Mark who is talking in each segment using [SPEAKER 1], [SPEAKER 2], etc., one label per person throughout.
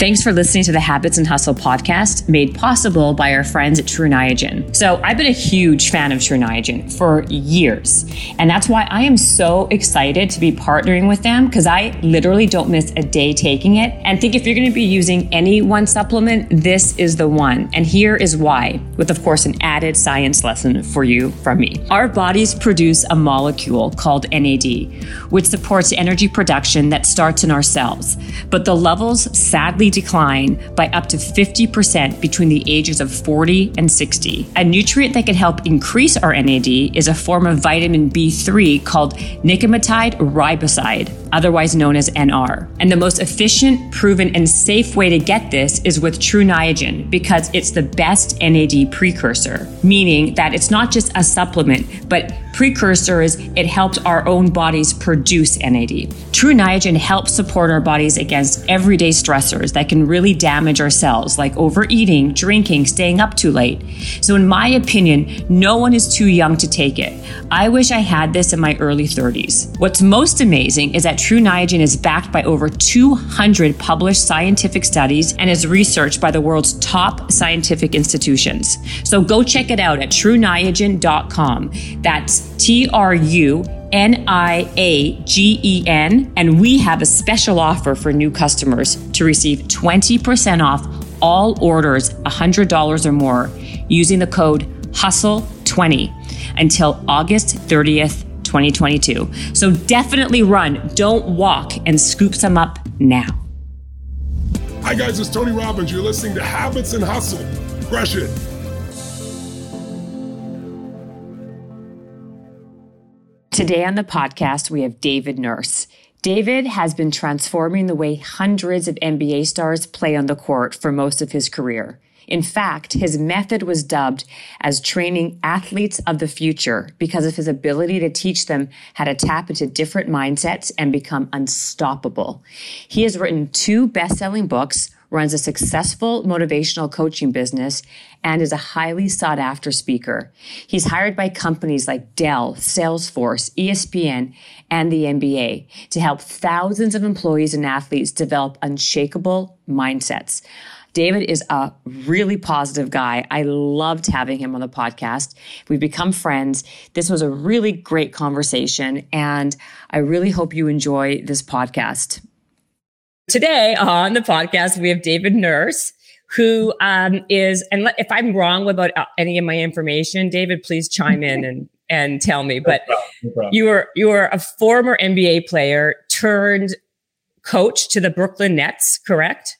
[SPEAKER 1] Thanks for listening to the Habits and Hustle podcast made possible by our friends at Tru Niagen. So, I've been a huge fan of Tru Niagen for years. And that's why I am so excited to be partnering with them because I literally don't miss a day taking it. And think if you're going to be using any one supplement, this is the one. And here is why, with of course an added science lesson for you from me. Our bodies produce a molecule called NAD, which supports energy production that starts in our cells. But the levels sadly decline by up to 50% between the ages of 40 and 60. A nutrient that can help increase our NAD is a form of vitamin B3 called nicotinamide riboside, otherwise known as NR. And the most efficient, proven, and safe way to get this is with Tru Niagen because it's the best NAD precursor, meaning that it's not just a supplement, but precursor is it helps our own bodies produce NAD. Tru Niagen helps support our bodies against everyday stressors that can really damage our cells, like overeating, drinking, staying up too late. So, in my opinion, no one is too young to take it. I wish I had this in my early 30s. What's most amazing is that Tru Niagen is backed by over 200 published scientific studies and is researched by the world's top scientific institutions. So go check it out at truniagen.com. That's T R U N I A G E N. And we have a special offer for new customers to receive 20% off all orders $100 or more using the code HUSTLE20 until August 30th, 2022. So definitely run, don't walk, and scoop some up now.
[SPEAKER 2] Hi, guys, it's Tony Robbins. You're listening to Habits and Hustle. Crush it.
[SPEAKER 1] Today on the podcast, we have David Nurse. David has been transforming the way hundreds of NBA stars play on the court for most of his career. In fact, his method was dubbed as training athletes of the future because of his ability to teach them how to tap into different mindsets and become unstoppable. He has written two best-selling books, runs a successful motivational coaching business, and is a highly sought after speaker. He's hired by companies like Dell, Salesforce, ESPN, and the NBA to help thousands of employees and athletes develop unshakable mindsets. David is a really positive guy. I loved having him on the podcast. We've become friends. This was a really great conversation, and I really hope you enjoy this podcast. Today on the podcast, we have David Nurse, who um, is, and if I'm wrong about uh, any of my information, David, please chime in and and tell me. But no problem, no problem. you were you were a former NBA player turned coach to the Brooklyn Nets, correct?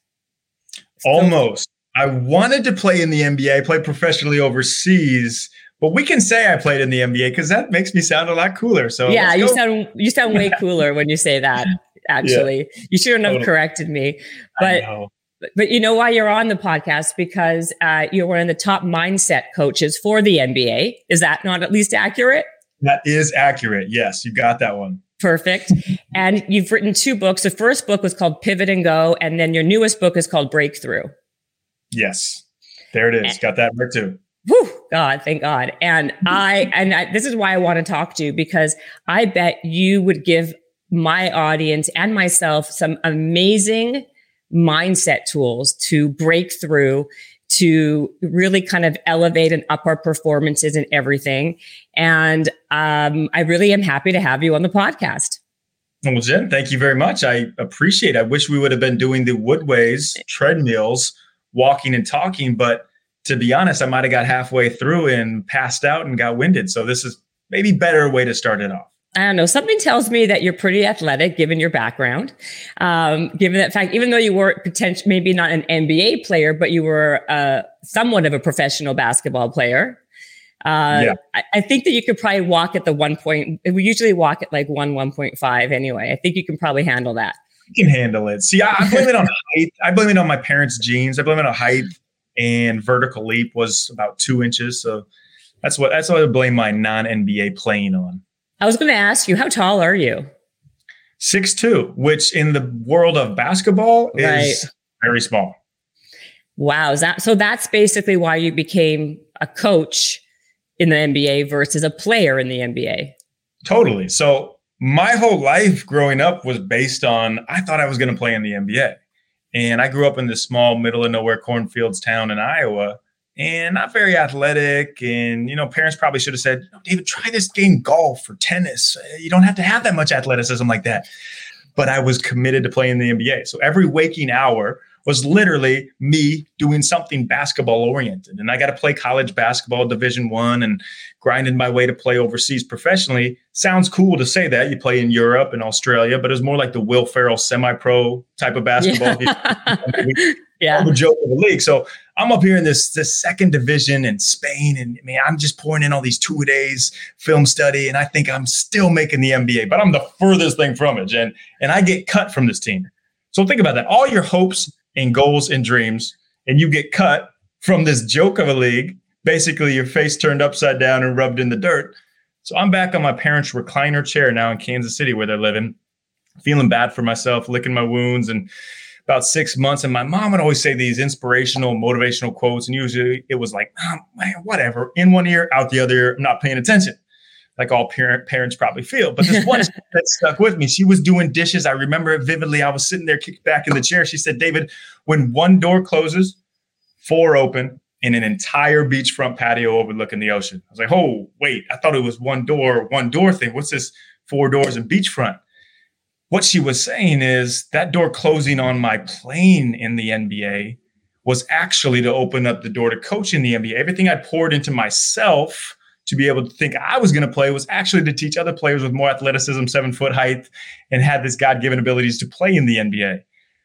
[SPEAKER 3] Almost. I wanted to play in the NBA, play professionally overseas, but we can say I played in the NBA because that makes me sound a lot cooler. So
[SPEAKER 1] yeah, you sound you sound way cooler when you say that actually. Yeah. You shouldn't have corrected me. But but you know why you're on the podcast? Because uh, you're one of the top mindset coaches for the NBA. Is that not at least accurate?
[SPEAKER 3] That is accurate. Yes, you got that one.
[SPEAKER 1] Perfect. and you've written two books. The first book was called Pivot and Go, and then your newest book is called Breakthrough.
[SPEAKER 3] Yes, there it is. Got that right too.
[SPEAKER 1] Whew, God, thank God. And I, and I, this is why I want to talk to you because I bet you would give my audience and myself some amazing mindset tools to break through to really kind of elevate and up our performances and everything. And um, I really am happy to have you on the podcast.
[SPEAKER 3] Well, Jen, thank you very much. I appreciate it. I wish we would have been doing the Woodways treadmills, walking and talking, but to be honest, I might have got halfway through and passed out and got winded. So this is maybe better way to start it off.
[SPEAKER 1] I don't know. Something tells me that you're pretty athletic, given your background. Um, given that fact, even though you were potential, maybe not an NBA player, but you were uh, somewhat of a professional basketball player. Uh, yeah. I, I, think that you could probably walk at the one point. We usually walk at like one, one point five anyway. I think you can probably handle that.
[SPEAKER 3] You can handle it. See, I, I blame it on height. I blame it on my parents' genes. I blame it on height and vertical leap was about two inches. So that's what that's what I blame my non NBA playing on.
[SPEAKER 1] I was going to ask you, how tall are you?
[SPEAKER 3] Six two, which in the world of basketball is right. very small.
[SPEAKER 1] Wow, is that so? That's basically why you became a coach in the NBA versus a player in the NBA.
[SPEAKER 3] Totally. So my whole life growing up was based on I thought I was going to play in the NBA. And I grew up in this small middle of nowhere cornfields town in Iowa and not very athletic. And, you know, parents probably should have said, David, try this game golf or tennis. Uh, you don't have to have that much athleticism like that. But I was committed to playing the NBA. So every waking hour was literally me doing something basketball oriented. And I got to play college basketball, division one, and grinding my way to play overseas professionally. Sounds cool to say that. You play in Europe and Australia, but it's more like the Will Ferrell semi-pro type of basketball. Yeah. yeah. The joke of the league. So I'm up here in this this second division in Spain, and I mean, I'm just pouring in all these two a days film study, and I think I'm still making the NBA, but I'm the furthest thing from it, and and I get cut from this team. So think about that. All your hopes and goals and dreams, and you get cut from this joke of a league. Basically, your face turned upside down and rubbed in the dirt. So I'm back on my parents' recliner chair now in Kansas City, where they're living, feeling bad for myself, licking my wounds, and about six months. And my mom would always say these inspirational, motivational quotes. And usually it was like, oh, man, whatever. In one ear, out the other I'm not paying attention. Like all parent, parents probably feel. But this one that stuck with me. She was doing dishes. I remember it vividly. I was sitting there kicked back in the chair. She said, David, when one door closes, four open, in an entire beachfront patio overlooking the ocean. I was like, oh, wait, I thought it was one door, one door thing. What's this four doors and beachfront? what she was saying is that door closing on my plane in the NBA was actually to open up the door to coaching the NBA. Everything I poured into myself to be able to think I was going to play was actually to teach other players with more athleticism, seven foot height, and had this God given abilities to play in the NBA.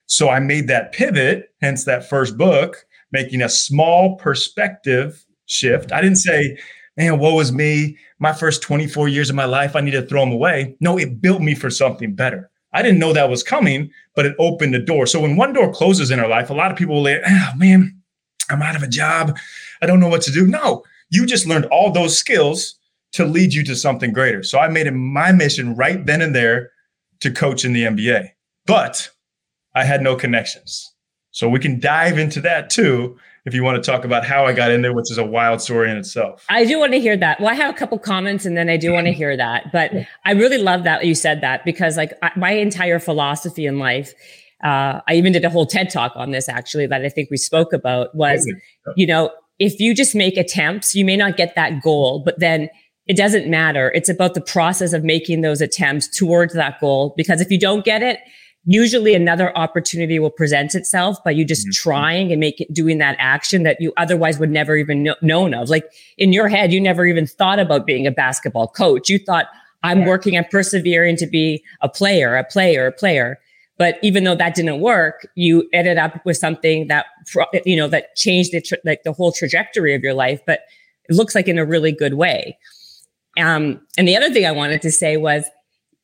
[SPEAKER 3] So I made that pivot, hence that first book, making a small perspective shift. I didn't say, man, woe is me. My first 24 years of my life, I need to throw them away. No, it built me for something better. I didn't know that was coming, but it opened the door. So when one door closes in our life, a lot of people will say, oh ah, man, I'm out of a job. I don't know what to do. No, you just learned all those skills to lead you to something greater. So I made it my mission right then and there to coach in the NBA. But I had no connections. So we can dive into that too if you want to talk about how I got in there, which is a wild story in itself.
[SPEAKER 1] I do want to hear that. Well, I have a couple comments and then I do want to hear that. But I really love that you said that because, like, my entire philosophy in life, uh, I even did a whole TED talk on this actually that I think we spoke about was, you know, if you just make attempts, you may not get that goal, but then it doesn't matter. It's about the process of making those attempts towards that goal. Because if you don't get it, usually another opportunity will present itself by you just mm-hmm. trying and make it doing that action that you otherwise would never even know, known of. Like in your head, you never even thought about being a basketball coach. You thought, I'm yeah. working on persevering to be a player, a player, a player. But even though that didn't work, you ended up with something that, you know, that changed the, tra- like the whole trajectory of your life, but it looks like in a really good way. Um, and the other thing I wanted to say was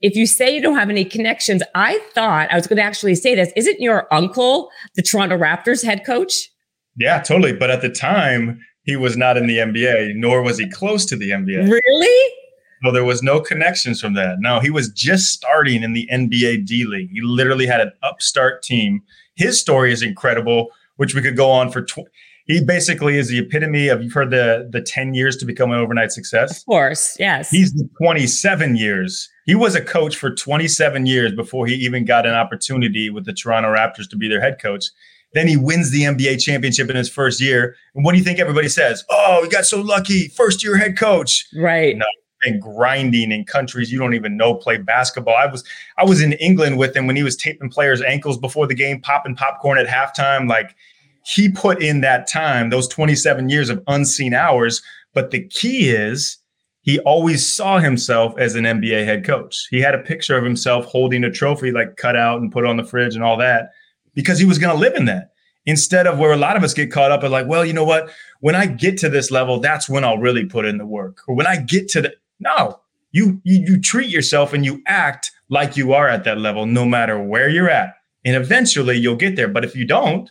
[SPEAKER 1] if you say you don't have any connections, I thought I was going to actually say this. Isn't your uncle the Toronto Raptors head coach?
[SPEAKER 3] Yeah, totally. But at the time, he was not in the NBA, nor was he close to the NBA.
[SPEAKER 1] Really?
[SPEAKER 3] No, there was no connections from that. No, he was just starting in the NBA D League. He literally had an upstart team. His story is incredible, which we could go on for. Tw- he basically is the epitome of you've heard the the 10 years to become an overnight success.
[SPEAKER 1] Of course, yes.
[SPEAKER 3] He's the 27 years he was a coach for 27 years before he even got an opportunity with the Toronto Raptors to be their head coach. Then he wins the NBA championship in his first year. And what do you think everybody says? Oh, he got so lucky, first year head coach.
[SPEAKER 1] Right.
[SPEAKER 3] No, and grinding in countries you don't even know play basketball. I was I was in England with him when he was taping players' ankles before the game, popping popcorn at halftime. Like he put in that time, those 27 years of unseen hours. But the key is he always saw himself as an NBA head coach. He had a picture of himself holding a trophy, like cut out and put on the fridge and all that, because he was going to live in that. Instead of where a lot of us get caught up in, like, well, you know what? When I get to this level, that's when I'll really put in the work. Or when I get to the no, you you, you treat yourself and you act like you are at that level, no matter where you're at, and eventually you'll get there. But if you don't,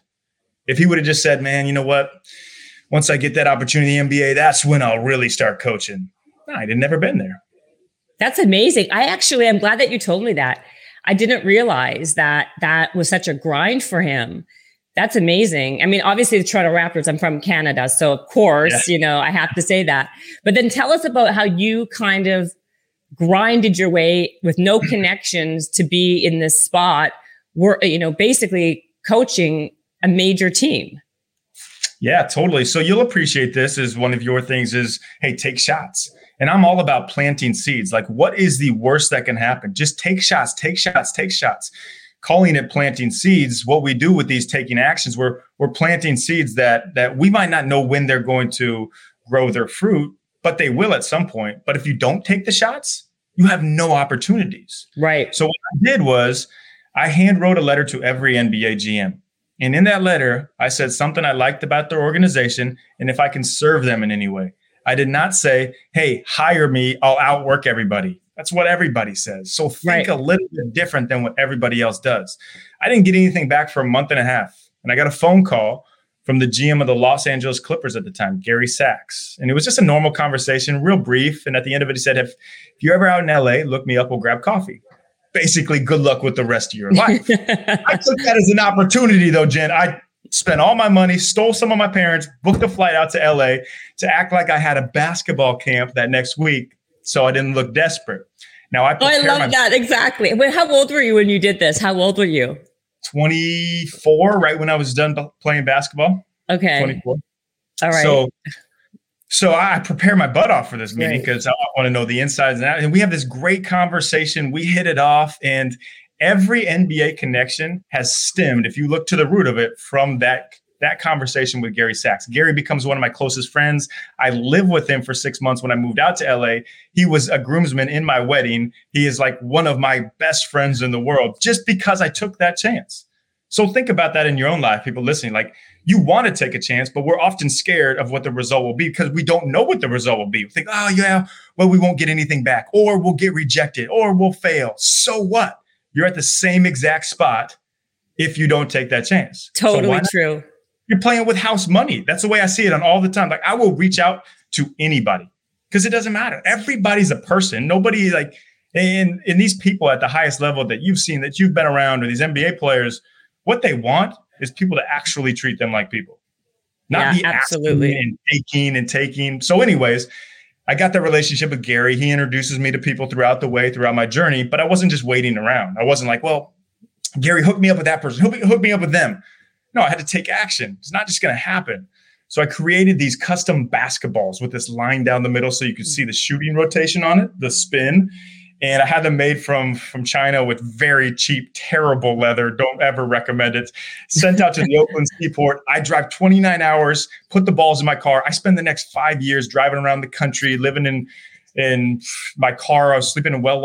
[SPEAKER 3] if he would have just said, man, you know what? Once I get that opportunity in NBA, that's when I'll really start coaching No, I'd never been there.
[SPEAKER 1] That's amazing. I actually, I'm glad that you told me that. I didn't realize that that was such a grind for him. That's amazing. I mean, obviously the Toronto Raptors, I'm from Canada. So of course, yeah. you know, I have to say that. But then tell us about how you kind of grinded your way with no connections to be in this spot were you know, basically coaching a major team.
[SPEAKER 3] Yeah, totally. So you'll appreciate this as one of your things is, hey, take shots. And I'm all about planting seeds. Like, what is the worst that can happen? Just take shots, take shots, take shots. Calling it planting seeds, what we do with these taking actions, we're we're planting seeds that that we might not know when they're going to grow their fruit, but they will at some point. But if you don't take the shots, you have no opportunities.
[SPEAKER 1] Right.
[SPEAKER 3] So what I did was I hand wrote a letter to every NBA GM. And in that letter, I said something I liked about their organization and if I can serve them in any way. I did not say, hey, hire me, I'll outwork everybody. That's what everybody says. So think right. a little bit different than what everybody else does. I didn't get anything back for a month and a half. And I got a phone call from the GM of the Los Angeles Clippers at the time, Gary Sacks. And it was just a normal conversation, real brief. And at the end of it, he said, if, if you're ever out in LA, look me up, we'll grab coffee basically good luck with the rest of your life. I took that as an opportunity though, Jen. I spent all my money, stole some of my parents, booked a flight out to LA to act like I had a basketball camp that next week so I didn't look desperate. Now I
[SPEAKER 1] Oh, I love my- that exactly. Wait, how old were you when you did this? How old were you?
[SPEAKER 3] 24, right when I was done playing basketball.
[SPEAKER 1] Okay.
[SPEAKER 3] 24.
[SPEAKER 1] All right.
[SPEAKER 3] So so I prepare my butt off for this meeting because. I want to know the insides and outs. And we have this great conversation. We hit it off, and every NBA connection has stemmed, if you look to the root of it, from that that conversation with Gary Sacks. Gary becomes one of my closest friends. I live with him for six months when I moved out to LA. He was a groomsman in my wedding. He is like one of my best friends in the world just because I took that chance. So think about that in your own life, people listening. Like you want to take a chance, but we're often scared of what the result will be because we don't know what the result will be. We think, oh, yeah, well, we won't get anything back, or we'll get rejected, or we'll fail. So what? You're at the same exact spot if you don't take that chance.
[SPEAKER 1] Totally so true.
[SPEAKER 3] You're playing with house money. That's the way I see it on all the time. Like I will reach out to anybody because it doesn't matter. Everybody's a person. Nobody like, and, and these people at the highest level that you've seen, that you've been around, or these NBA players, what they want is people to actually treat them like people,
[SPEAKER 1] not yeah, be absolutely
[SPEAKER 3] and taking and taking. So, anyways, I got that relationship with Gary. He introduces me to people throughout the way, throughout my journey. But I wasn't just waiting around. I wasn't like, well, Gary, hook me up with that person. Hook me, hook me up with them. No, I had to take action. It's not just going to happen. So I created these custom basketballs with this line down the middle so you could hmm. see the shooting rotation on it, the spin and I had them made from from China with very cheap, terrible leather. Don't ever recommend it. Sent out to the Oakland seaport. I drive 29 hours, put the balls in my car. I spend the next five years driving around the country, living in in my car. I was sleeping in well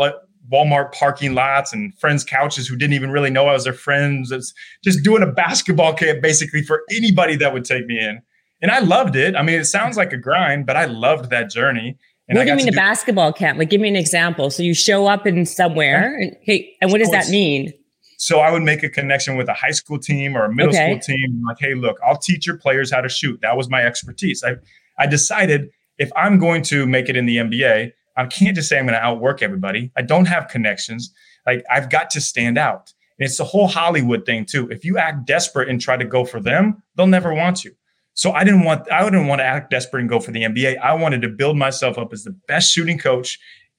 [SPEAKER 3] Walmart parking lots and friends' couches who didn't even really know I was their friends. It's just doing a basketball camp basically for anybody that would take me in. And I loved it. I mean, it sounds like a grind, but I loved that journey.
[SPEAKER 1] And what do you mean a basketball camp? Like, give me an example. So you show up in somewhere. And, hey, and what does that mean?
[SPEAKER 3] So I would make a connection with a high school team or a middle okay. school team. Like, hey, look, I'll teach your players how to shoot. That was my expertise. I, I decided if I'm going to make it in the NBA, I can't just say I'm going to outwork everybody. I don't have connections. Like I've got to stand out. And it's the whole Hollywood thing too. If you act desperate and try to go for them, they'll never want you. So I didn't want I didn't want to act desperate and go for the NBA. I wanted to build myself up as the best shooting coach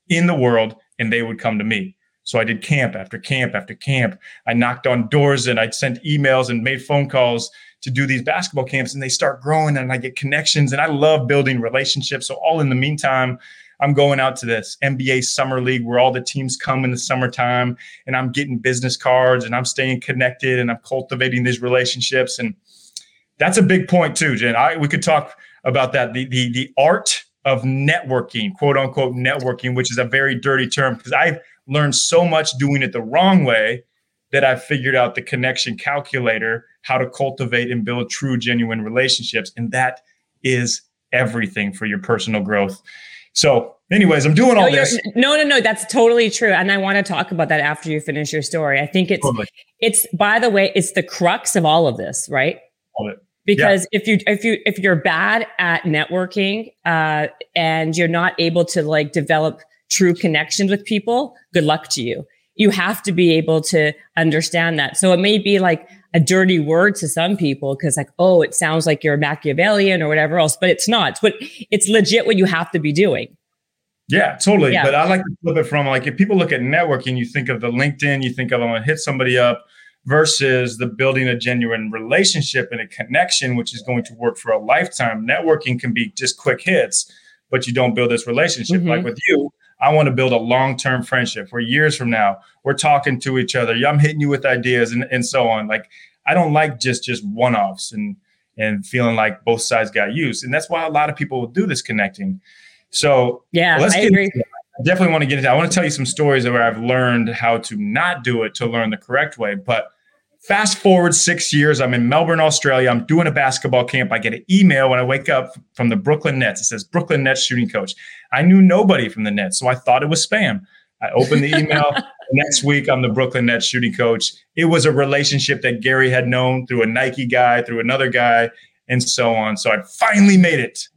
[SPEAKER 3] in the world, and they would come to me. So I did camp after camp after camp. I knocked on doors and I sent emails and made phone calls to do these basketball camps, and they start growing, and I get connections, and I love building relationships. So all in the meantime, I'm going out to this NBA summer league where all the teams come in the summertime, and I'm getting business cards, and I'm staying connected, and I'm cultivating these relationships and that's a big point too, Jen. I we could talk about that. The the the art of networking, quote unquote networking, which is a very dirty term because I've learned so much doing it the wrong way that I've figured out the connection calculator, how to cultivate and build true, genuine relationships. And that is everything for your personal growth. So, anyways, I'm doing all this.
[SPEAKER 1] No, no, no, that's totally true. And I want to talk about that after you finish your story. I think it's totally. it's by the way, it's the crux of all of this, right?
[SPEAKER 3] All it
[SPEAKER 1] because yeah. if you if you if you're bad at networking uh, and you're not able to like develop true connections with people good luck to you you have to be able to understand that so it may be like a dirty word to some people because like oh it sounds like you're a machiavellian or whatever else but it's not but it's legit what you have to be doing
[SPEAKER 3] yeah totally yeah. but i like to flip it from like if people look at networking you think of the linkedin you think of i'm gonna hit somebody up versus the building a genuine relationship and a connection, which is going to work for a lifetime. Networking can be just quick hits, but you don't build this relationship. Mm-hmm. Like with you, I want to build a long term friendship where years from now we're talking to each other. I'm hitting you with ideas and, and so on. Like I don't like just just one offs and and feeling like both sides got used. And that's why a lot of people will do this connecting. So
[SPEAKER 1] yeah, let's I get agree.
[SPEAKER 3] I definitely want to get into. I want to tell you some stories where I've learned how to not do it to learn the correct way. But fast forward six years, I'm in Melbourne, Australia. I'm doing a basketball camp. I get an email when I wake up from the Brooklyn Nets. It says Brooklyn Nets shooting coach. I knew nobody from the Nets, so I thought it was spam. I opened the email. next week, I'm the Brooklyn Nets shooting coach. It was a relationship that Gary had known through a Nike guy, through another guy, and so on. So I finally made it.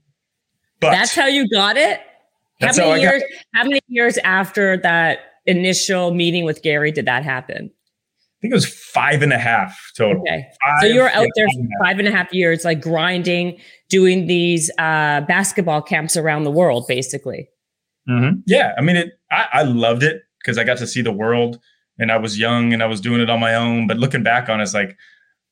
[SPEAKER 1] But that's how you got it. How many years? How many years after that initial meeting with Gary did that happen?
[SPEAKER 3] I think it was five and a half total.
[SPEAKER 1] Okay. Five, so you were out there for five and a half years, like grinding, doing these uh, basketball camps around the world, basically.
[SPEAKER 3] Mm-hmm. Yeah. I mean, it, I, I loved it because I got to see the world and I was young and I was doing it on my own. But looking back on it, it's like,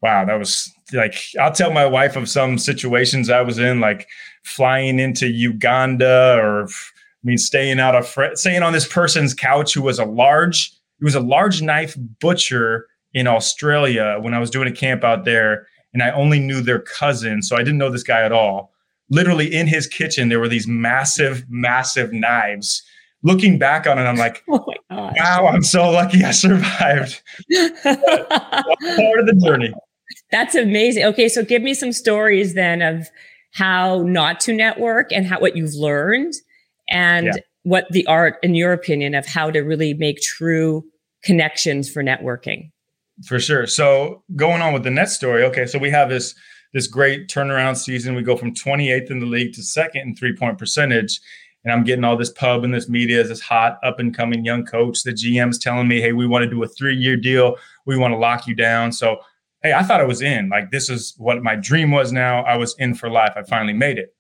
[SPEAKER 3] wow, that was like, I'll tell my wife of some situations I was in, like flying into Uganda or, I mean, staying out of, fr- staying on this person's couch who was a large, he was a large knife butcher in Australia when I was doing a camp out there. And I only knew their cousin. So I didn't know this guy at all. Literally in his kitchen, there were these massive, massive knives looking back on it, I'm like, oh wow, I'm so lucky I survived. part of the journey.
[SPEAKER 1] That's amazing. Okay, so give me some stories then of how not to network and how what you've learned and yeah. What the art, in your opinion, of how to really make true connections for networking.
[SPEAKER 3] For sure. So going on with the net story, okay, so we have this this great turnaround season. We go from 28th in the league to second in three point percentage and I'm getting all this pub and this media this hot up and coming young coach. The GM's telling me, hey, we want to do a three year deal. We want to lock you down. So, hey, I thought I was in. Like, this is what my dream was now. I was in for life. I finally made it.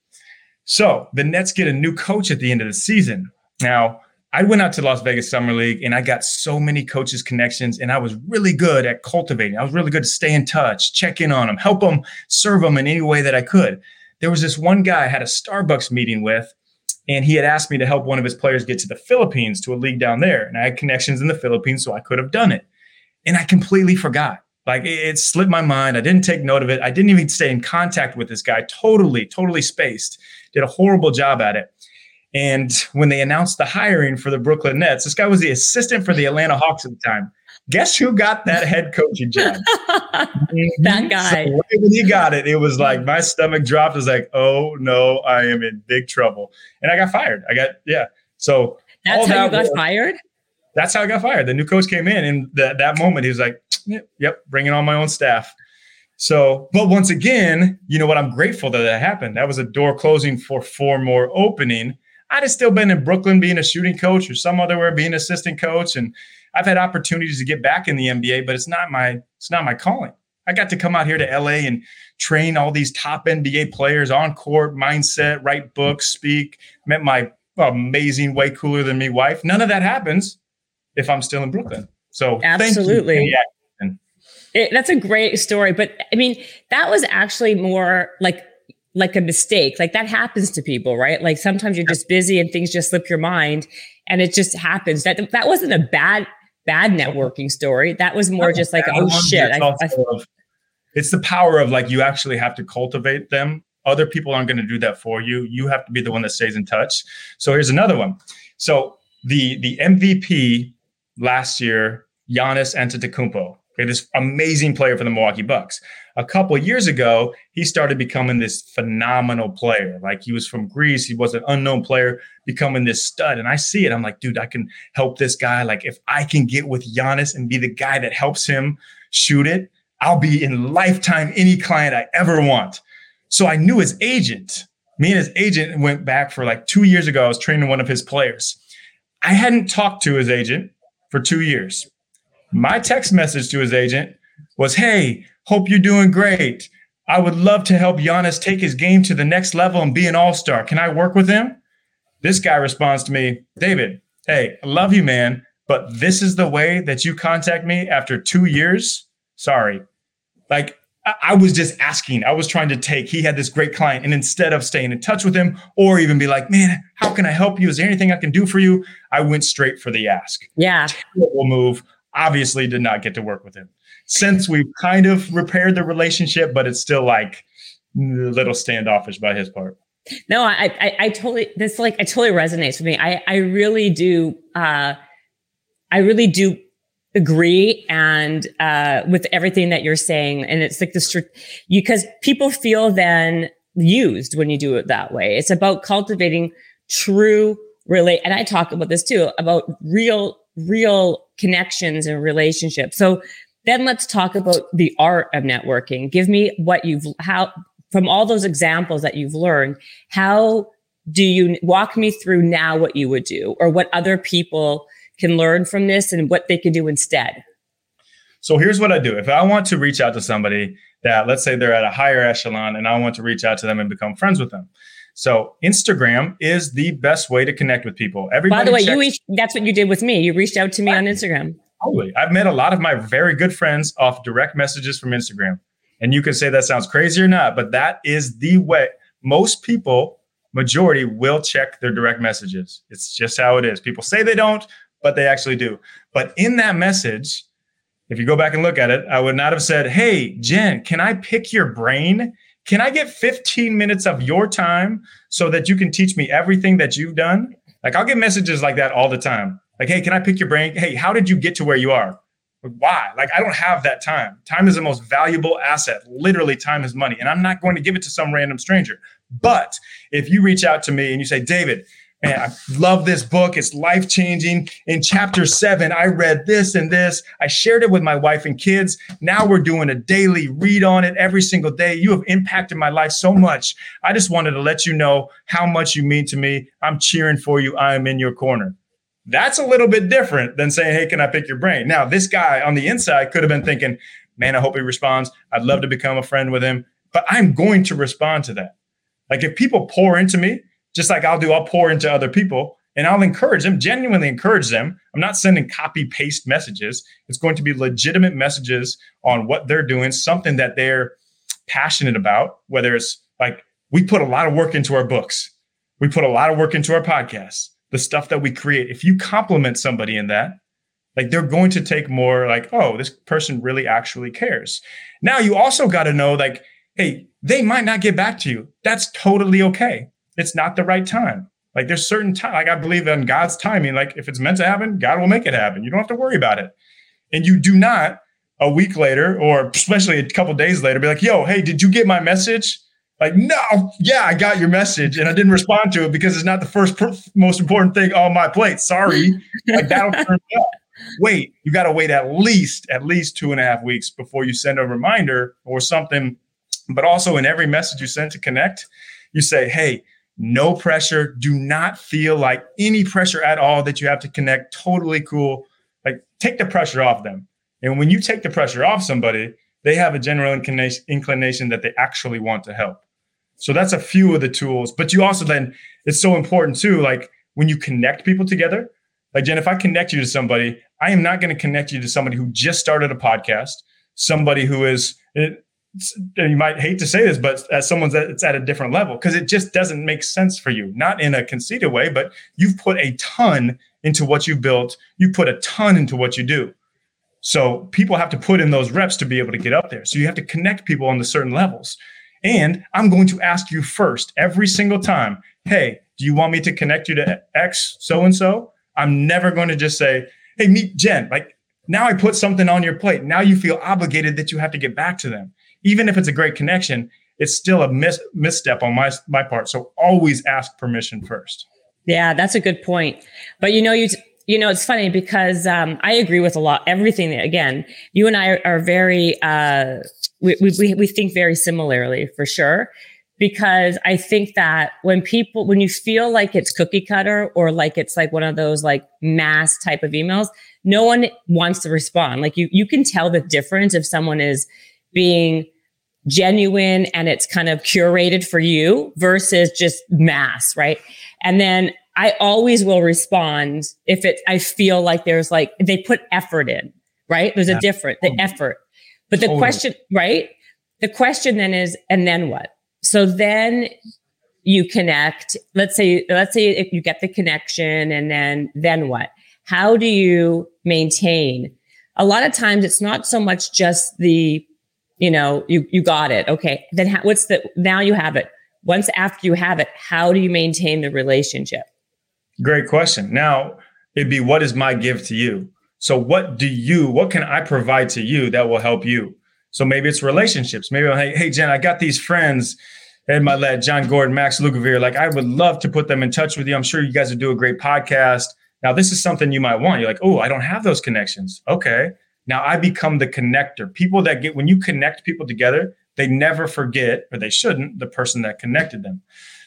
[SPEAKER 3] So the Nets get a new coach at the end of the season. Now, I went out to Las Vegas Summer League and I got so many coaches connections and I was really good at cultivating. I was really good to stay in touch, check in on them, help them, serve them in any way that I could. There was this one guy I had a Starbucks meeting with and he had asked me to help one of his players get to the Philippines to a league down there. And I had connections in the Philippines, so I could have done it. And I completely forgot. Like it, it slipped my mind. I didn't take note of it. I didn't even stay in contact with this guy. Totally, totally spaced. Did a horrible job at it. And when they announced the hiring for the Brooklyn Nets, this guy was the assistant for the Atlanta Hawks at the time. Guess who got that head coaching job?
[SPEAKER 1] that mm-hmm. guy. So
[SPEAKER 3] right when he got it, it was like my stomach dropped. It was like, oh no, I am in big trouble. And I got fired. I got, yeah. So
[SPEAKER 1] that's how that you got was, fired?
[SPEAKER 3] That's how I got fired. The new coach came in, and that that moment he was like, yep, yep, bringing on my own staff. So, but once again, you know what? I'm grateful that that happened. That was a door closing for four more opening. I'd have still been in Brooklyn being a shooting coach or some other where being assistant coach. And I've had opportunities to get back in the NBA, but it's not my it's not my calling. I got to come out here to LA and train all these top NBA players on court, mindset, write books, speak. Met my amazing, way cooler than me wife. None of that happens if I'm still in Brooklyn. So
[SPEAKER 1] absolutely. It, that's a great story, but I mean, that was actually more like like a mistake. Like that happens to people, right? Like sometimes you're just busy and things just slip your mind, and it just happens. That that wasn't a bad bad networking story. That was more just like, oh shit. I, I,
[SPEAKER 3] it's the power of like you actually have to cultivate them. Other people aren't going to do that for you. You have to be the one that stays in touch. So here's another one. So the the MVP last year, Giannis Antetokounmpo, okay, this amazing player for the Milwaukee Bucks. A couple years ago, he started becoming this phenomenal player. Like he was from Greece, he was an unknown player, becoming this stud. And I see it. I'm like, dude, I can help this guy. Like if I can get with Giannis and be the guy that helps him shoot it, I'll be in lifetime any client I ever want. So I knew his agent. Me and his agent went back for like two years ago. I was training one of his players. I hadn't talked to his agent for two years. My text message to his agent was, Hey, hope you're doing great. I would love to help Giannis take his game to the next level and be an all star. Can I work with him? This guy responds to me, David, hey, I love you, man, but this is the way that you contact me after two years Sorry. Like I was just asking. I was trying to take. He had this great client, and instead of staying in touch with him or even be like, "Man, how can I help you? Is there anything I can do for you?" I went straight for the ask.
[SPEAKER 1] Yeah,
[SPEAKER 3] terrible move. Obviously, did not get to work with him. Since we've kind of repaired the relationship, but it's still like a little standoffish by his part.
[SPEAKER 1] No, I, I, I totally. This like, it totally resonates with me. I, I really do. Uh, I really do agree and uh, with everything that you're saying. And it's like the because people feel then used when you do it that way. It's about cultivating true relate. And I talk about this too about real, real connections and relationships. So then let's talk about the art of networking. Give me what you've how from all those examples that you've learned. How do you walk me through now what you would do or what other people can learn from this and what they can do instead?
[SPEAKER 3] So here's what I do. If I want to reach out to somebody that, let's say they're at a higher echelon and I want to reach out to them and become friends with them. So Instagram is the best way to connect with people.
[SPEAKER 1] Everybody By the way, you reached, that's what you did with me. You reached out to me on Instagram.
[SPEAKER 3] Totally. I've met a lot of my very good friends off direct messages from Instagram. And you can say that sounds crazy or not, but that is the way most people, majority, will check their direct messages. It's just how it is. People say they don't, but they actually do. But in that message, if you go back and look at it, I would not have said, Hey, Jen, can I pick your brain? Can I get 15 minutes of your time so that you can teach me everything that you've done? Like, I'll get messages like that all the time. Like, hey, can I pick your brain? Hey, how did you get to where you are? Why? Like, I don't have that time. Time is the most valuable asset. Literally, time is money. And I'm not going to give it to some random stranger. But if you reach out to me and you say, David, Man, I love this book. It's life changing. In chapter seven, I read this and this. I shared it with my wife and kids. Now we're doing a daily read on it every single day. You have impacted my life so much. I just wanted to let you know how much you mean to me. I'm cheering for you. I am in your corner. That's a little bit different than saying, Hey, can I pick your brain? Now, this guy on the inside could have been thinking, Man, I hope he responds. I'd love to become a friend with him, but I'm going to respond to that. Like if people pour into me, just like I'll do, I'll pour into other people and I'll encourage them, genuinely encourage them. I'm not sending copy paste messages. It's going to be legitimate messages on what they're doing, something that they're passionate about, whether it's like we put a lot of work into our books, we put a lot of work into our podcasts, the stuff that we create. If you compliment somebody in that, like they're going to take more like, oh, this person really actually cares. Now you also got to know like, hey, they might not get back to you. That's totally okay it's not the right time. Like there's certain time, like I believe in God's timing. Like if it's meant to happen, God will make it happen. You don't have to worry about it. And you do not a week later, or especially a couple days later, be like, yo, hey, did you get my message? Like, no, yeah, I got your message and I didn't respond to it because it's not the first pr- most important thing on my plate. Sorry. like that'll turn up. Wait, you got to wait at least, at least two and a half weeks before you send a reminder or something. But also in every message you send to connect, you say, hey, no pressure. Do not feel like any pressure at all that you have to connect. Totally cool. Like take the pressure off them. And when you take the pressure off somebody, they have a general inclination that they actually want to help. So that's a few of the tools. But you also then, it's so important too, like when you connect people together, like Jen, if I connect you to somebody, I am not going to connect you to somebody who just started a podcast, somebody who is you might hate to say this, but as someone that's at a different level, because it just doesn't make sense for you. Not in a conceited way, but you've put a ton into what you built. You put a ton into what you do. So people have to put in those reps to be able to get up there. So you have to connect people on the certain levels. And I'm going to ask you first every single time, hey, do you want me to connect you to X so and so? I'm never going to just say, hey, meet Jen. Like now I put something on your plate. Now you feel obligated that you have to get back to them even if it's a great connection, it's still a mis- misstep on my my part. So always ask permission first.
[SPEAKER 1] Yeah, that's a good point. But you know, you you know, it's funny because um, I agree with a lot everything. Again, you and I are, are very uh, we, we we think very similarly for sure. Because I think that when people when you feel like it's cookie cutter or like it's like one of those like mass type of emails, no one wants to respond. Like you you can tell the difference if someone is being genuine and it's kind of curated for you versus just mass, right? And then I always will respond if it I feel like there's like they put effort in, right? There's a different the mm-hmm. effort. But the totally. question, right? The question then is, and then what? So then you connect. Let's say, let's say if you get the connection and then, then what? How do you maintain? A lot of times it's not so much just the, you know, you, you got it. Okay. Then how, what's the, now you have it. Once after you have it, how do you maintain the relationship?
[SPEAKER 3] Great question. Now it'd be, what is my give to you? So what do you, what can I provide to you that will help you? So maybe it's relationships. Maybe, hey, hey, Jen, I got these friends and my Mylett, Jon Gordon, Max Lugavere. Like, I would love to put them in touch with you. I'm sure you guys would do a great podcast. Now, this is something you might want. You're like, oh, I don't have those connections. Okay. Now I become the connector. People that get, when you connect people together, they never forget, or they shouldn't, the person that connected them.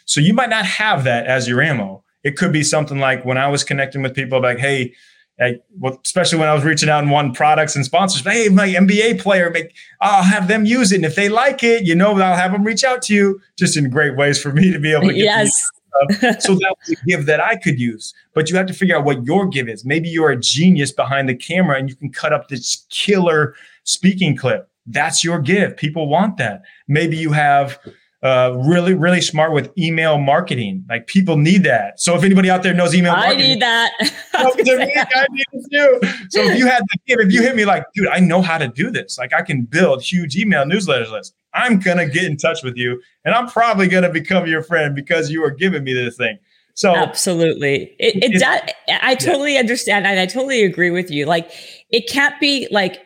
[SPEAKER 3] So you might not have that as your ammo. It could be something like when I was connecting with people, like, hey, well, especially when I was reaching out and wanting products and sponsors. Hey, my NBA player, make, I'll have them use it. And if they like it, you know, I'll have them reach out to you just in great ways for me to be able to get
[SPEAKER 1] yes.
[SPEAKER 3] so that was a give that I could use. But you have to figure out what your give is. Maybe you're a genius behind the camera and you can cut up this killer speaking clip. That's your give. People want that. Maybe you have uh, really, really smart with email marketing. Like people need that. So if anybody out there knows email
[SPEAKER 1] I
[SPEAKER 3] marketing,
[SPEAKER 1] need that.
[SPEAKER 3] I need it too. So if you had the if you hit me like, dude, I know how to do this. Like I can build huge email newsletters list. I'm gonna get in touch with you, and I'm probably gonna become your friend because you are giving me this thing. So
[SPEAKER 1] absolutely, it, it does. I totally yeah. understand, and I totally agree with you. Like it can't be like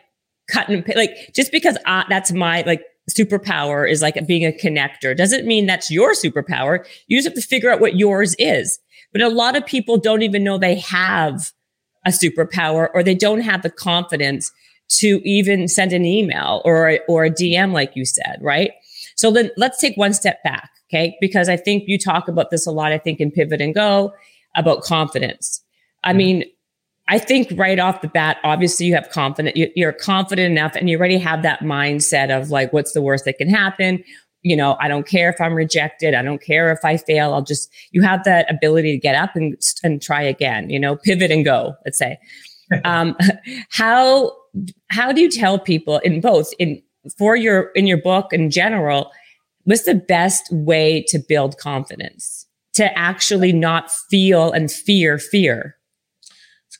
[SPEAKER 1] cut and like just because I, that's my like superpower is like being a connector doesn't mean that's your superpower. You just have to figure out what yours is. But a lot of people don't even know they have a superpower or they don't have the confidence to even send an email or a, or a DM like you said, right? So then let's take one step back, okay? Because I think you talk about this a lot I think in Pivot and Go about confidence. I mm-hmm. mean, I think right off the bat, obviously you have confident, you're confident enough and you already have that mindset of like, what's the worst that can happen? You know, I don't care if I'm rejected. I don't care if I fail. I'll just, you have that ability to get up and, and try again, you know, pivot and go, let's say. um, how, how do you tell people in both in, for your, in your book in general, what's the best way to build confidence to actually not feel and fear fear?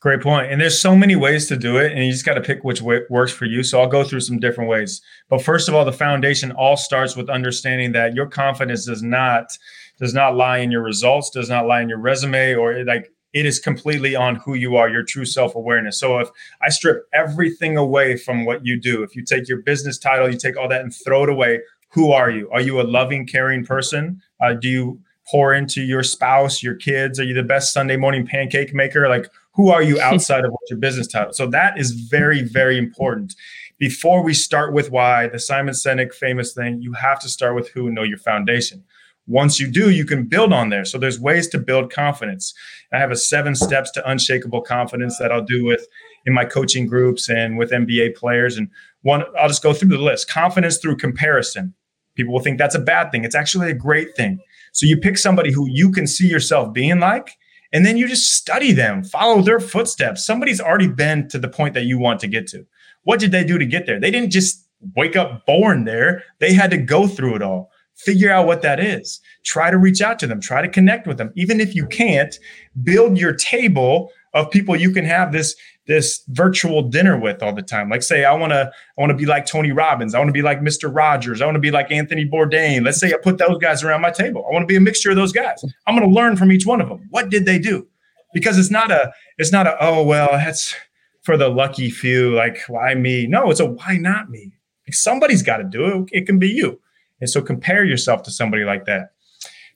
[SPEAKER 3] Great point. And there's so many ways to do it, and you just got to pick which way works for you. So I'll go through some different ways. But first of all, the foundation all starts with understanding that your confidence does not does not lie in your results, does not lie in your resume, or like it is completely on who you are, your true self awareness. So if I strip everything away from what you do, if you take your business title, you take all that and throw it away, who are you? Are you a loving, caring person? Uh, do you pour into your spouse, your kids? Are you the best Sunday morning pancake maker? Like who are you outside of what your business title? So that is very, very important. Before we start with why, the Simon Sinek famous thing, you have to start with who and know your foundation. Once you do, you can build on there. So there's ways to build confidence. I have a seven steps to unshakable confidence that I'll do with in my coaching groups and with NBA players. And one, I'll just go through the list. Confidence through comparison. People will think that's a bad thing. It's actually a great thing. So you pick somebody who you can see yourself being like, and then you just study them, follow their footsteps. Somebody's already been to the point that you want to get to. What did they do to get there? They didn't just wake up born there, they had to go through it all. Figure out what that is. Try to reach out to them, try to connect with them. Even if you can't, build your table of people you can have this this virtual dinner with all the time. Like say I want to I want to be like Tony Robbins, I want to be like Mr. Rogers, I want to be like Anthony Bourdain. Let's say I put those guys around my table. I want to be a mixture of those guys. I'm going to learn from each one of them. What did they do? Because it's not a it's not a oh well, that's for the lucky few like why me? No, it's a why not me? Somebody's got to do it. It can be you. And so compare yourself to somebody like that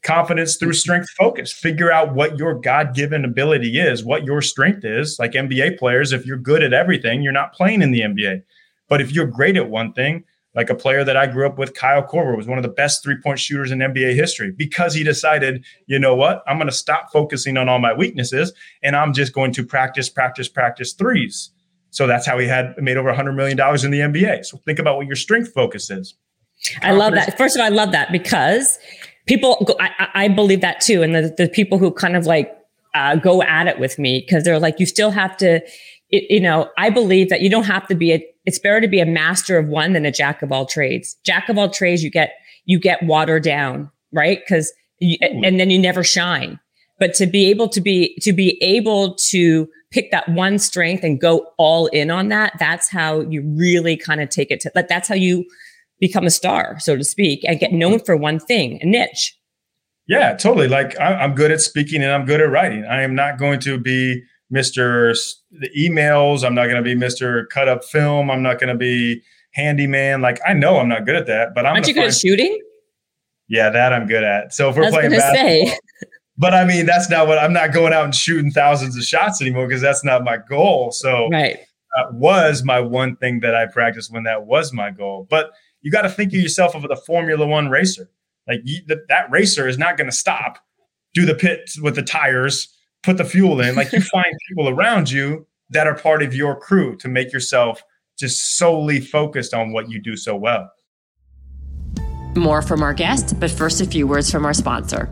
[SPEAKER 3] confidence through strength focus. Figure out what your God given ability is, what your strength is. Like NBA players, if you're good at everything, you're not playing in the NBA. But if you're great at one thing, like a player that I grew up with, Kyle Korver, was one of the best three point shooters in NBA history because he decided, you know what, I'm going to stop focusing on all my weaknesses and I'm just going to practice, practice, practice threes. So that's how he had made over $100 million in the NBA. So think about what your strength focus is.
[SPEAKER 1] Confidence. I love that. First of all, I love that because people, I, I believe that too. And the, the people who kind of like uh, go at it with me because they're like, you still have to, it, you know, I believe that you don't have to be a,
[SPEAKER 4] it's better to be a master of one than a jack of all trades. Jack of all trades, you get you get watered down, right? Because and then you never shine. But to be able to be to be able to pick that one strength and go all in on that, that's how you really kind of take it to like that's how you become a star, so to speak, and get known for one thing, a niche.
[SPEAKER 3] Yeah, totally. Like I, am good at speaking and I'm good at writing. I am not going to be Mr. The emails. I'm not going to be Mr. Cut up film. I'm not going to be handyman. Like I know I'm not good at that, but I'm.
[SPEAKER 4] Aren't you good at shooting?
[SPEAKER 3] Yeah, that I'm good at. So if we're playing basketball, but I mean that's not what I'm not going out and shooting thousands of shots anymore because that's not my goal. So
[SPEAKER 4] right.
[SPEAKER 3] that was my one thing that I practiced when that was my goal. But you got to think of yourself of the Formula One racer. Like you, that, that racer is not going to stop, do the pit with the tires, put the fuel in. Like you find people around you that are part of your crew to make yourself just solely focused on what you do so well.
[SPEAKER 4] More from our guest, but first, a few words from our sponsor.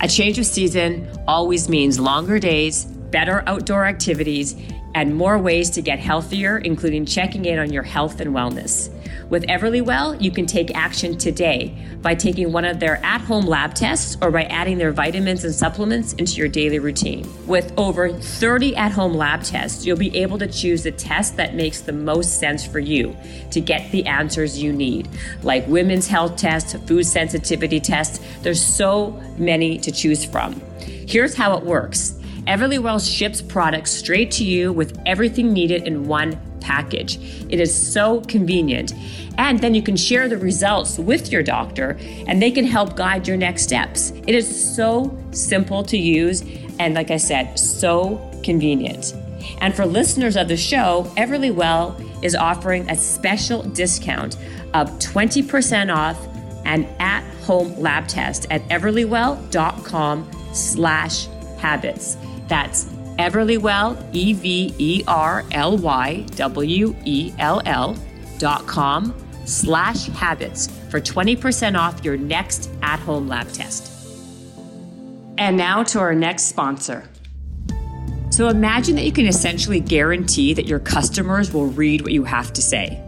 [SPEAKER 4] A change of season always means longer days, better outdoor activities, and more ways to get healthier, including checking in on your health and wellness. With Everlywell, you can take action today by taking one of their at home lab tests or by adding their vitamins and supplements into your daily routine. With over 30 at home lab tests, you'll be able to choose the test that makes the most sense for you to get the answers you need, like women's health tests, food sensitivity tests. There's so many to choose from. Here's how it works. Everlywell ships products straight to you with everything needed in one package. It is so convenient. And then you can share the results with your doctor and they can help guide your next steps. It is so simple to use and, like I said, so convenient. And for listeners of the show, Everlywell is offering a special discount of 20% off an at-home lab test at everlywell.com slash habits. That's Everlywell, E V E R L Y W E L L dot com slash habits for 20% off your next at home lab test. And now to our next sponsor. So imagine that you can essentially guarantee that your customers will read what you have to say.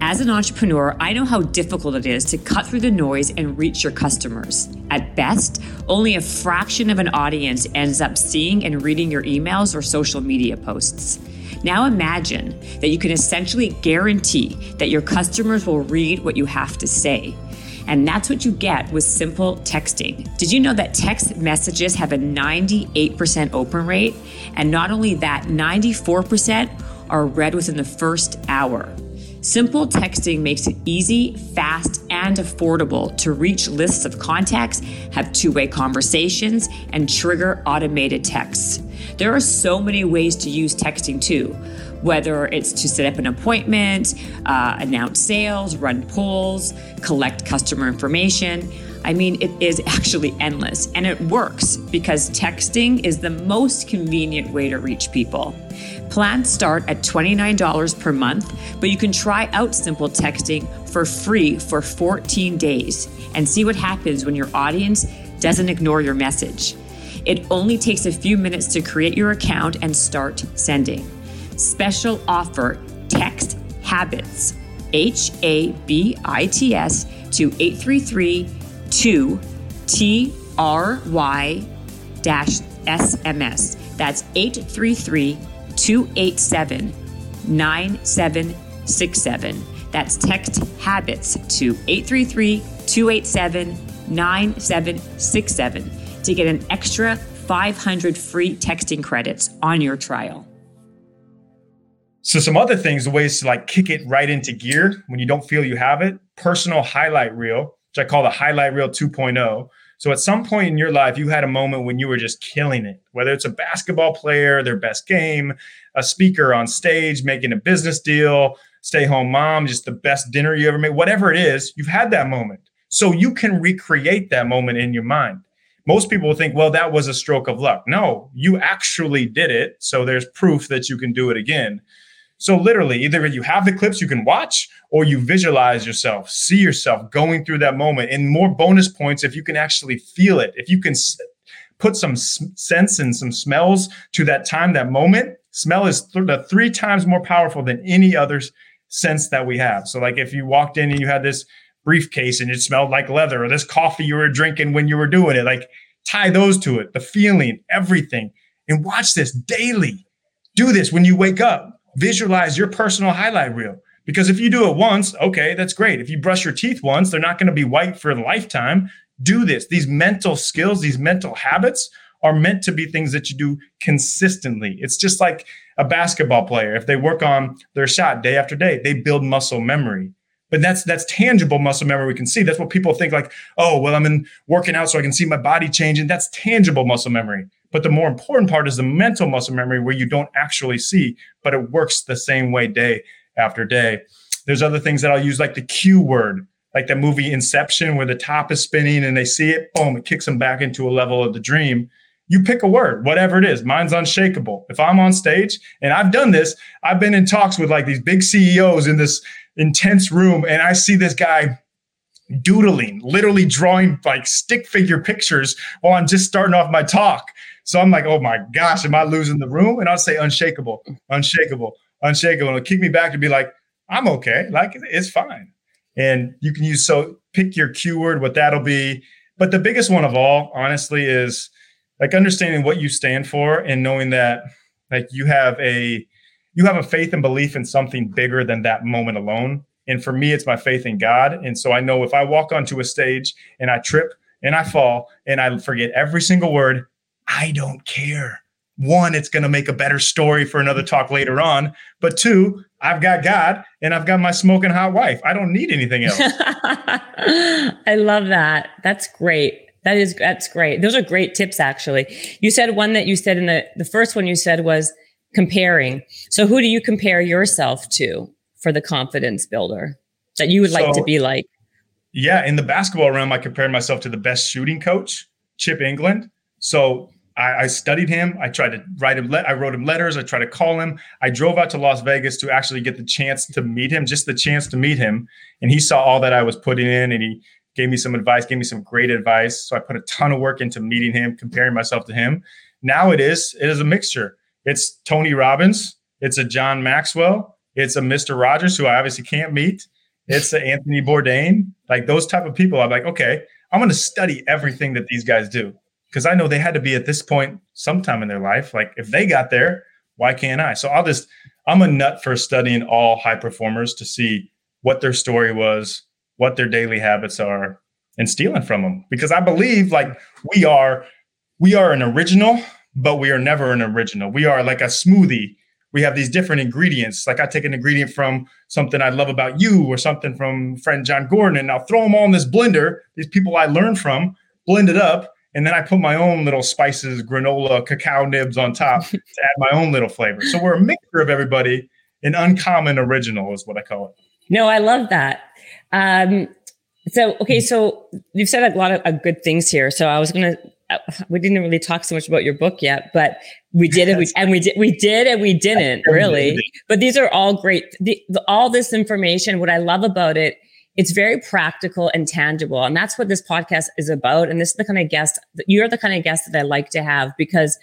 [SPEAKER 4] As an entrepreneur, I know how difficult it is to cut through the noise and reach your customers. At best, only a fraction of an audience ends up seeing and reading your emails or social media posts. Now imagine that you can essentially guarantee that your customers will read what you have to say. And that's what you get with simple texting. Did you know that text messages have a 98% open rate? And not only that, 94% are read within the first hour. Simple texting makes it easy, fast, and affordable to reach lists of contacts, have two way conversations, and trigger automated texts. There are so many ways to use texting too, whether it's to set up an appointment, uh, announce sales, run polls, collect customer information. I mean, it is actually endless and it works because texting is the most convenient way to reach people. Plans start at $29 per month, but you can try out Simple Texting for free for 14 days and see what happens when your audience doesn't ignore your message. It only takes a few minutes to create your account and start sending. Special offer text habits, H A B I T S, to 833 2 T R Y SMS. That's 833 287 9767. That's text habits to 833 287 9767 to get an extra 500 free texting credits on your trial.
[SPEAKER 3] So, some other things, the ways to like kick it right into gear when you don't feel you have it personal highlight reel, which I call the highlight reel 2.0. So at some point in your life, you had a moment when you were just killing it, whether it's a basketball player, their best game, a speaker on stage, making a business deal, stay home mom, just the best dinner you ever made, whatever it is, you've had that moment. So you can recreate that moment in your mind. Most people think, well, that was a stroke of luck. No, you actually did it. So there's proof that you can do it again. So literally, either you have the clips you can watch or you visualize yourself, see yourself going through that moment. And more bonus points if you can actually feel it. If you can put some sense and some smells to that time, that moment, smell is th- the three times more powerful than any other sense that we have. So, like if you walked in and you had this briefcase and it smelled like leather, or this coffee you were drinking when you were doing it, like tie those to it, the feeling, everything, and watch this daily. Do this when you wake up. Visualize your personal highlight reel. Because if you do it once, okay, that's great. If you brush your teeth once, they're not going to be white for a lifetime. Do this. These mental skills, these mental habits are meant to be things that you do consistently. It's just like a basketball player. If they work on their shot day after day, they build muscle memory. But that's that's tangible muscle memory we can see. That's what people think like, oh, well, I'm in working out so I can see my body changing. That's tangible muscle memory. But the more important part is the mental muscle memory where you don't actually see, but it works the same way day after day. There's other things that I'll use like the cue word, like the movie Inception, where the top is spinning and they see it, boom, it kicks them back into a level of the dream you pick a word, whatever it is. Mine's unshakable. If I'm on stage and I've done this, I've been in talks with like these big CEOs in this intense room, and I see this guy doodling, literally drawing like stick figure pictures while I'm just starting off my talk. So I'm like, oh my gosh, am I losing the room? And I'll say unshakable, unshakable, unshakable. And it'll kick me back to be like, I'm okay. Like it's fine. And you can use so pick your keyword, what that'll be. But the biggest one of all, honestly, is like understanding what you stand for and knowing that like you have a you have a faith and belief in something bigger than that moment alone and for me it's my faith in god. And so i know if i walk onto a stage and i trip and i fall and i forget every single word i don't care. One it's going to make a better story for another talk later on. But two i've got god and i've got my smoking hot wife. I don't need anything else.
[SPEAKER 1] I love that. That's great. That is that's great. Those are great tips actually. You said one that you said in the the first one you said was comparing. So who do you compare yourself to for the confidence builder that you would so, like to be like?
[SPEAKER 3] Yeah, in the basketball realm, I compared myself to the best shooting coach, Chip Engelland. So I, I studied him. I tried to write him. Le- I wrote him letters. I tried to call him. I drove out to Las Vegas to actually get the chance to meet him, just the chance to meet him. And he saw all that I was putting in, and he gave me some advice, gave me some great advice. So I put a ton of work into meeting him, comparing myself to him. Now it is, it is a mixture. It's Tony Robbins, it's a John Maxwell, it's a Mr. Rogers, who I obviously can't meet. It's a Anthony Bourdain, like those type of people. I'm like, okay, I'm going to study everything that these guys do because I know they had to be at this point sometime in their life. Like if they got there, why can't I? So I'll just, I'm a nut for studying all high performers to see what their story was, what their daily habits are and stealing from them because i believe like we are we are an original but we are never an original we are like a smoothie we have these different ingredients. Like i take an ingredient from something i love about you or something from friend Jon Gordon and i'll throw them all in this blender these people i learned from blend it up and then i put my own little spices granola cacao nibs on top to add my own little flavor. So we're a mixture of everybody an uncommon original is what i call it.
[SPEAKER 1] No i love that. Um, so, okay, so you've said a lot of uh, good things here. So I was going to, uh, we didn't really talk so much about your book yet, but we did it, we, and we did, we did, and we didn't really. But these are all great. The, the, all this information, what I love about it, it's very practical and tangible, and that's what this podcast is about. And this is the kind of guest you're the kind of guest that I like to have because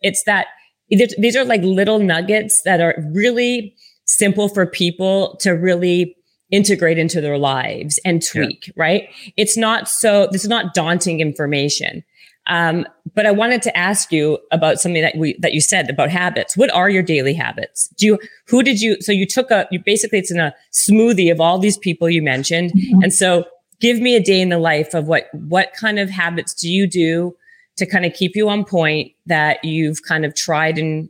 [SPEAKER 1] it's that these are like little nuggets that are really simple for people to really integrate into their lives and tweak, yeah. right? It's not so, this is not daunting information. Um, but I wanted to ask you about something that we, that you said about habits. What are your daily habits? Do you, who did you, so you took a, you basically, it's in a smoothie of all these people you mentioned. Mm-hmm. And so give me a day in the life of what, what kind of habits do you do to kind of keep you on point that you've kind of tried and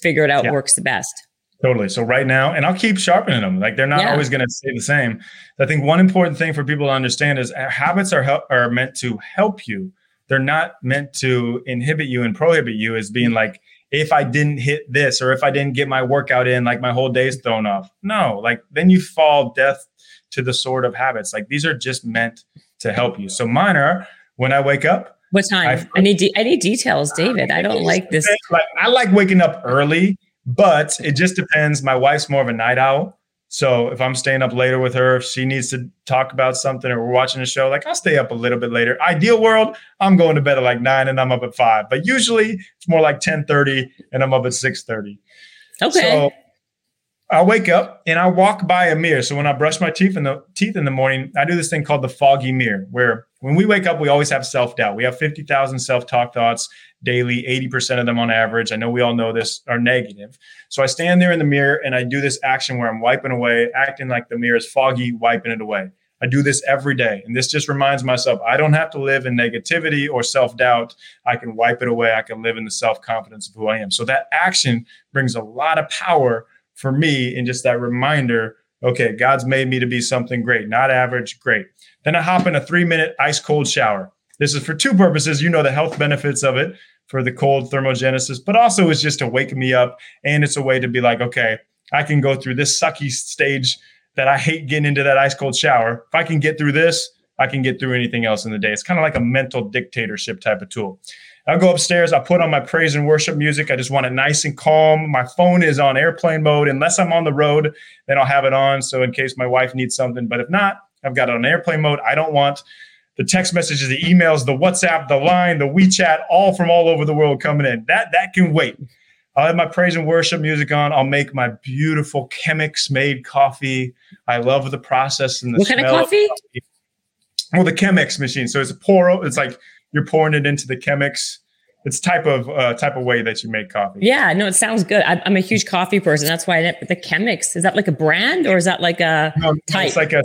[SPEAKER 1] figured out yeah. works the best?
[SPEAKER 3] Totally. So right now, and I'll keep sharpening them. Like they're not yeah. always going to stay the same. I think one important thing for people to understand is uh, habits are help, are meant to help you. They're not meant to inhibit you and prohibit you as being mm-hmm. like, if I didn't hit this or if I didn't get my workout in, like my whole day's thrown off. No, like then you fall death to the sword of habits. Like these are just meant to help you. So mine are when I wake up.
[SPEAKER 1] What time? I, I need de- I need details, David. I don't like this.
[SPEAKER 3] Like I like waking up early but it just depends. My wife's more of a night owl. So if I'm staying up later with her, if she needs to talk about something or we're watching a show, like I'll stay up a little bit later. Ideal world, I'm going to bed at like nine and I'm up at five. But usually it's more like 10 30 and I'm up at 6 30.
[SPEAKER 1] Okay. So
[SPEAKER 3] I'll wake up and I walk by a mirror. So when I brush my teeth in the teeth in the morning, I do this thing called the foggy mirror, where when we wake up, we always have self doubt. We have fifty thousand self talk thoughts daily. Eighty percent of them on average. I know we all know this are negative. So I stand there in the mirror and I do this action where I'm wiping away, acting like the mirror is foggy, wiping it away. I do this every day. And this just reminds myself I don't have to live in negativity or self doubt. I can wipe it away. I can live in the self confidence of who I am. So that action brings a lot of power for me in just that reminder okay, God's made me to be something great, not average, great. Then I hop in a three minute ice cold shower. This is for two purposes. You know the health benefits of it for the cold thermogenesis, but also it's just to wake me up. And it's a way to be like, okay, I can go through this sucky stage that I hate getting into that ice cold shower. If I can get through this, I can get through anything else in the day. It's kind of like a mental dictatorship type of tool. I'll go upstairs. I put on my praise and worship music. I just want it nice and calm. My phone is on airplane mode. Unless I'm on the road, then I'll have it on. So in case my wife needs something. But if not, I've got it on airplane mode. I don't want the text messages, the emails, the WhatsApp, the line, the WeChat, all from all over the world coming in. That that can wait. I'll have my praise and worship music on. I'll make my beautiful Chemex made coffee. I love the process and the
[SPEAKER 1] what kind of coffee? of coffee?
[SPEAKER 3] Well, the Chemex machine. So it's a pour. It's like you're pouring it into the Chemex. It's type of uh, type of way that you make coffee.
[SPEAKER 1] Yeah, no, it sounds good. I, am a huge coffee person. That's why I didn't, the Chemex is that like a brand or is that like a no, type?
[SPEAKER 3] It's like a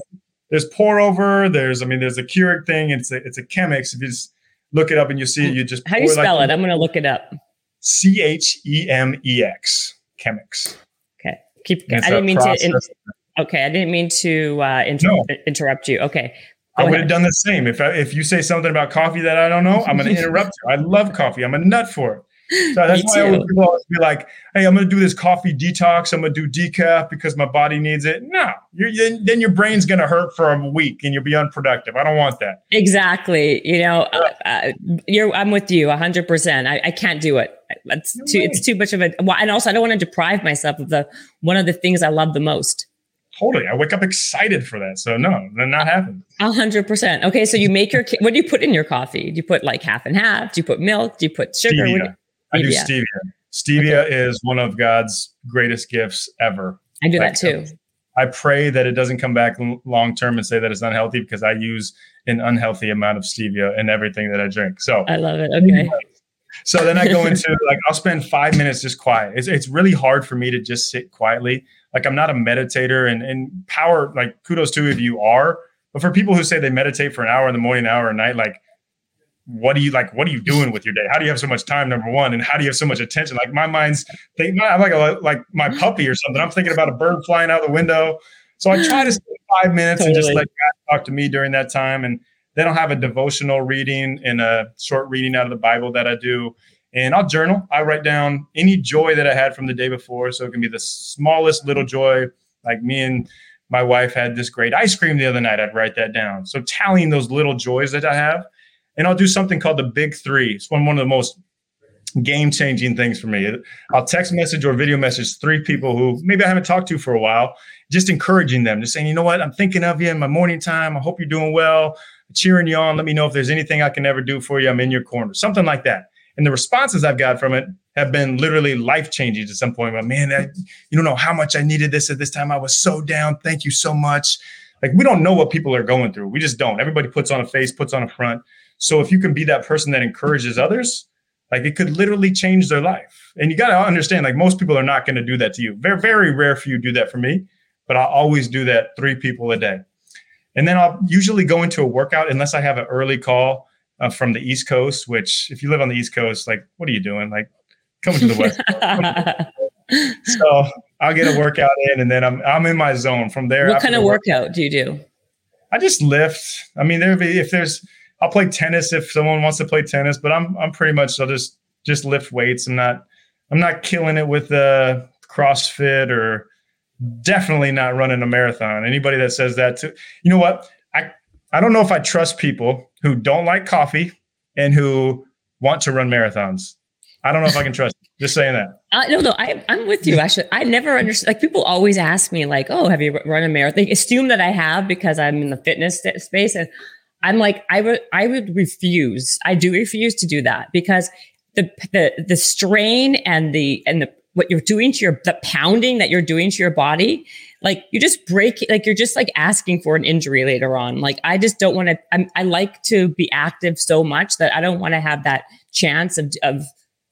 [SPEAKER 3] there's pour over. There's I mean there's a Keurig thing. It's a it's a Chemex. If you just look it up and you see it, you just
[SPEAKER 1] how do you spell like, it? I'm gonna look it up.
[SPEAKER 3] C H E M E X, Chemex.
[SPEAKER 1] Okay. Keep. I didn't mean to. In, okay, I didn't mean to uh, inter- no. interrupt you. Okay.
[SPEAKER 3] I would have done the same. If I, if you say something about coffee that I don't know, I'm going to interrupt you. I love coffee. I'm a nut for it. So that's why always, people always be like, "Hey, I'm going to do this coffee detox. I'm going to do decaf because my body needs it." No, then your brain's going to hurt for a week and you'll be unproductive. I don't want that.
[SPEAKER 1] Exactly. You know, uh, uh, you're. I'm with you 100. percent I, I can't do it. It's too. It's too much of a. Well, and also, I don't want to deprive myself of the one of the things I love the most.
[SPEAKER 3] Totally. I wake up excited for that. So no, not happening.
[SPEAKER 1] A hundred percent. Okay. So you make your, what do you put in your coffee? Do you put like half and half? Do you put milk? Do you put sugar?
[SPEAKER 3] I do stevia. Stevia okay. is one of God's greatest gifts ever.
[SPEAKER 1] I do that, that too.
[SPEAKER 3] I pray that it doesn't come back long term and say that it's unhealthy because I use an unhealthy amount of stevia in everything that I drink. So
[SPEAKER 1] I love it. Okay.
[SPEAKER 3] So then I go into like I'll spend five minutes just quiet. It's it's really hard for me to just sit quietly. Like I'm not a meditator and and power like kudos to if you are. But for people who say they meditate for an hour in the morning, an hour at night, like what do you like? What are you doing with your day? How do you have so much time? Number one, and how do you have so much attention? Like my mind's thinking, I'm like a, like my puppy or something. I'm thinking about a bird flying out the window. So I try to spend five minutes totally. and just let God talk to me during that time. And then I'll have a devotional reading and a short reading out of the Bible that I do. And I'll journal. I write down any joy that I had from the day before. So it can be the smallest little joy, like me and my wife had this great ice cream the other night. I'd write that down. So tallying those little joys that I have and I'll do something called the big three. It's one, one of the most game changing things for me. I'll text message or video message three people who maybe I haven't talked to for a while, just encouraging them, just saying, you know what, I'm thinking of you in my morning time. I hope you're doing well, cheering you on. Let me know if there's anything I can ever do for you. I'm in your corner, something like that. And the responses I've got from it have been literally life changing to some point. But man, you don't know how much I needed this at this time. I was so down. Thank you so much. Like we don't know what people are going through. We just don't. Everybody puts on a face, puts on a front. So if you can be that person that encourages others, like it could literally change their life. And you got to understand, like most people are not going to do that to you. Very, very rare for you do that for me, but I'll always do that three people a day. And then I'll usually go into a workout unless I have an early call uh, from the East Coast, which if you live on the East Coast, like, what are you doing? Like, coming to the West. so I'll get a workout in and then I'm, I'm in my zone from there.
[SPEAKER 1] What kind of workout, workout do you do?
[SPEAKER 3] I just lift. I mean, there be, if there's, I'll play tennis if someone wants to play tennis, but I'm I'm pretty much I'll just just lift weights. I'm not I'm not killing it with the uh, CrossFit or definitely not running a marathon. Anybody that says that to you know what? I I don't know if I trust people who don't like coffee and who want to run marathons. I don't know if I can trust. Just saying that.
[SPEAKER 1] Uh, no, no, I, I'm with you. Actually, I never understand. Like people always ask me, like, "Oh, have you run a marathon?" They assume that I have because I'm in the fitness space, and I'm like, I would, I would refuse. I do refuse to do that because the, the, the strain and the, and the, what you're doing to your the pounding that you're doing to your body like you just break like you're just like asking for an injury later on like i just don't want to i like to be active so much that i don't want to have that chance of of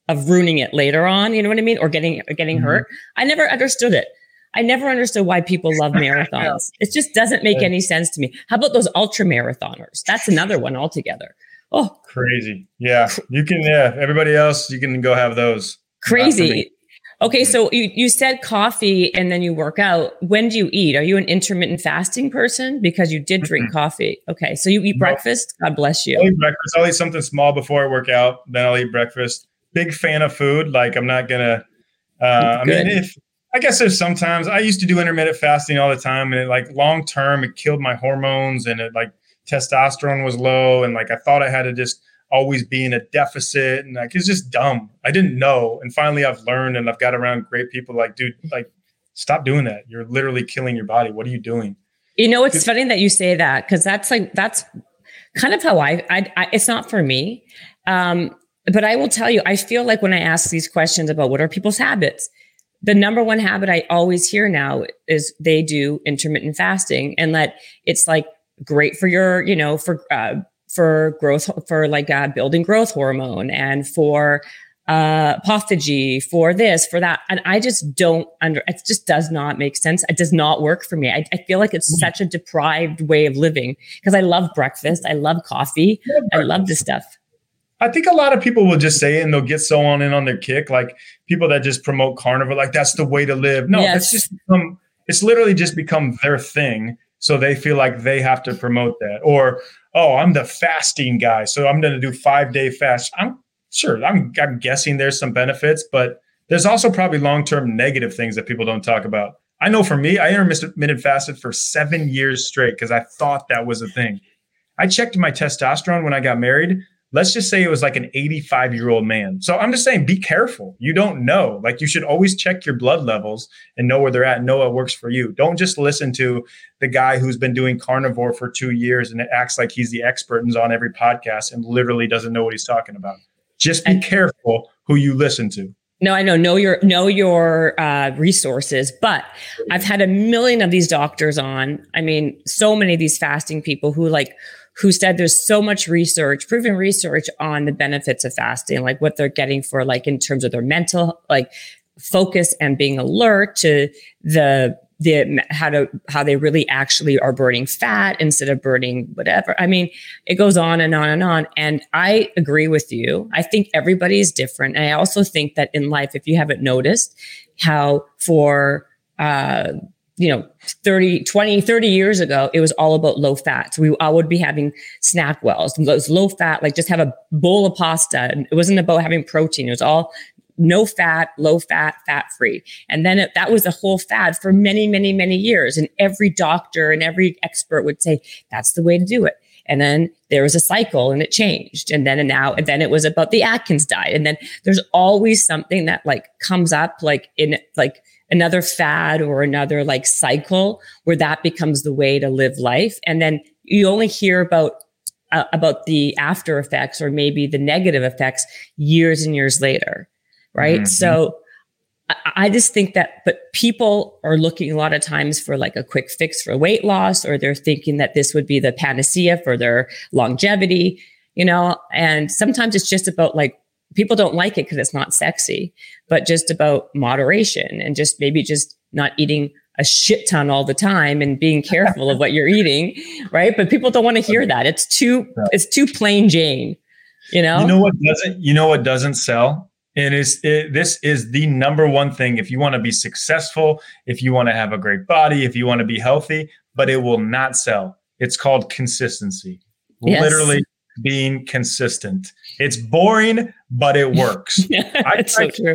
[SPEAKER 1] of ruining it later on you know what i mean or getting or getting mm-hmm. hurt i never understood it I never understood why people love marathons. It just doesn't make any sense to me. How about those ultra marathoners? That's another one altogether. Oh,
[SPEAKER 3] crazy. Yeah. You can, yeah. Everybody else, you can go have those.
[SPEAKER 1] Crazy. Okay. So you, you said coffee and then you work out. When do you eat? Are you an intermittent fasting person? Because you did drink mm-hmm. coffee. Okay. So you eat breakfast? God bless you.
[SPEAKER 3] I'll eat breakfast. I'll eat something small before I work out. Then I'll eat breakfast. Big fan of food. Like I'm not going to, uh, I mean, if, I guess there's sometimes I used to do intermittent fasting all the time, and it like long term it killed my hormones, and it like testosterone was low, and like I thought I had to just always be in a deficit, and like it's just dumb. I didn't know, and finally I've learned, and I've got around great people. Like, dude, like stop doing that. You're literally killing your body. What are you doing?
[SPEAKER 1] You know, it's funny that you say that because that's like that's kind of how I, I, I it's not for me. Um, but I will tell you, I feel like when I ask these questions about what are people's habits, the number one habit I always hear now is they do intermittent fasting and that it's like great for your, you know, for, uh, for growth, for like uh, building growth hormone and for uh, autophagy, for this, for that. And I just don't under, it just does not make sense. It does not work for me. I, I feel like it's mm. such a deprived way of living because I love breakfast. I love coffee. I love this stuff.
[SPEAKER 3] I think a lot of people will just say it and they'll get so on in on their kick. Like people that just promote carnivore, like that's the way to live. No, yes. it's just become, it's literally just become their thing. So they feel like they have to promote that. Or, oh, I'm the fasting guy. So I'm going to do five day fast. I'm sure, I'm, I'm guessing there's some benefits, but there's also probably long term negative things that people don't talk about. I know for me, I intermittent fasted for seven years straight because I thought that was a thing. I checked my testosterone when I got married let's just say it was like an 85 year old man. So I'm just saying, be careful. You don't know. Like you should always check your blood levels and know where they're at, know what works for you. Don't just listen to the guy who's been doing carnivore for two years and it acts like he's the expert and's on every podcast and literally doesn't know what he's talking about. Just be careful who you listen to.
[SPEAKER 1] No, I know. Know your know your uh, resources. But I've had a million of these doctors on. I mean, so many of these fasting people who like who said there's so much research, proven research on the benefits of fasting, like what they're getting for like in terms of their mental like focus and being alert to the the how to how they really actually are burning fat instead of burning whatever. I mean, it goes on and on and on. And I agree with you. I think everybody is different. And I also think that in life, if you haven't noticed how for uh, you know 30 20 30 years ago it was all about low fat so we all would be having SnackWells those low fat like just have a bowl of pasta and it wasn't about having protein. It was all no fat low fat fat free. And then it, that was a whole fad for many many many years. And every doctor and every expert would say that's the way to do it. And then there was a cycle and it changed. And then and now and then it was about the atkins diet. And then there's always something that like comes up like in like another fad or another like cycle where that becomes the way to live life. And then you only hear about uh, about the after effects or maybe the negative effects years and years later. Right. Mm-hmm. So I, I just think that, but people are looking a lot of times for like a quick fix for weight loss, or they're thinking that this would be the panacea for their longevity, you know, and sometimes it's just about like people don't like it because it's not sexy, but just about moderation and just maybe just not eating a shit ton all the time and being careful of what you're eating, right? But people don't want to hear that. It's too it's too plain Jane, you know.
[SPEAKER 3] You know what doesn't you know what doesn't sell? And is it, this is the number one thing if you want to be successful, if you want to have a great body, if you want to be healthy, but it will not sell. It's called consistency. Yes. Literally being consistent. It's boring, but it works. I, tried, so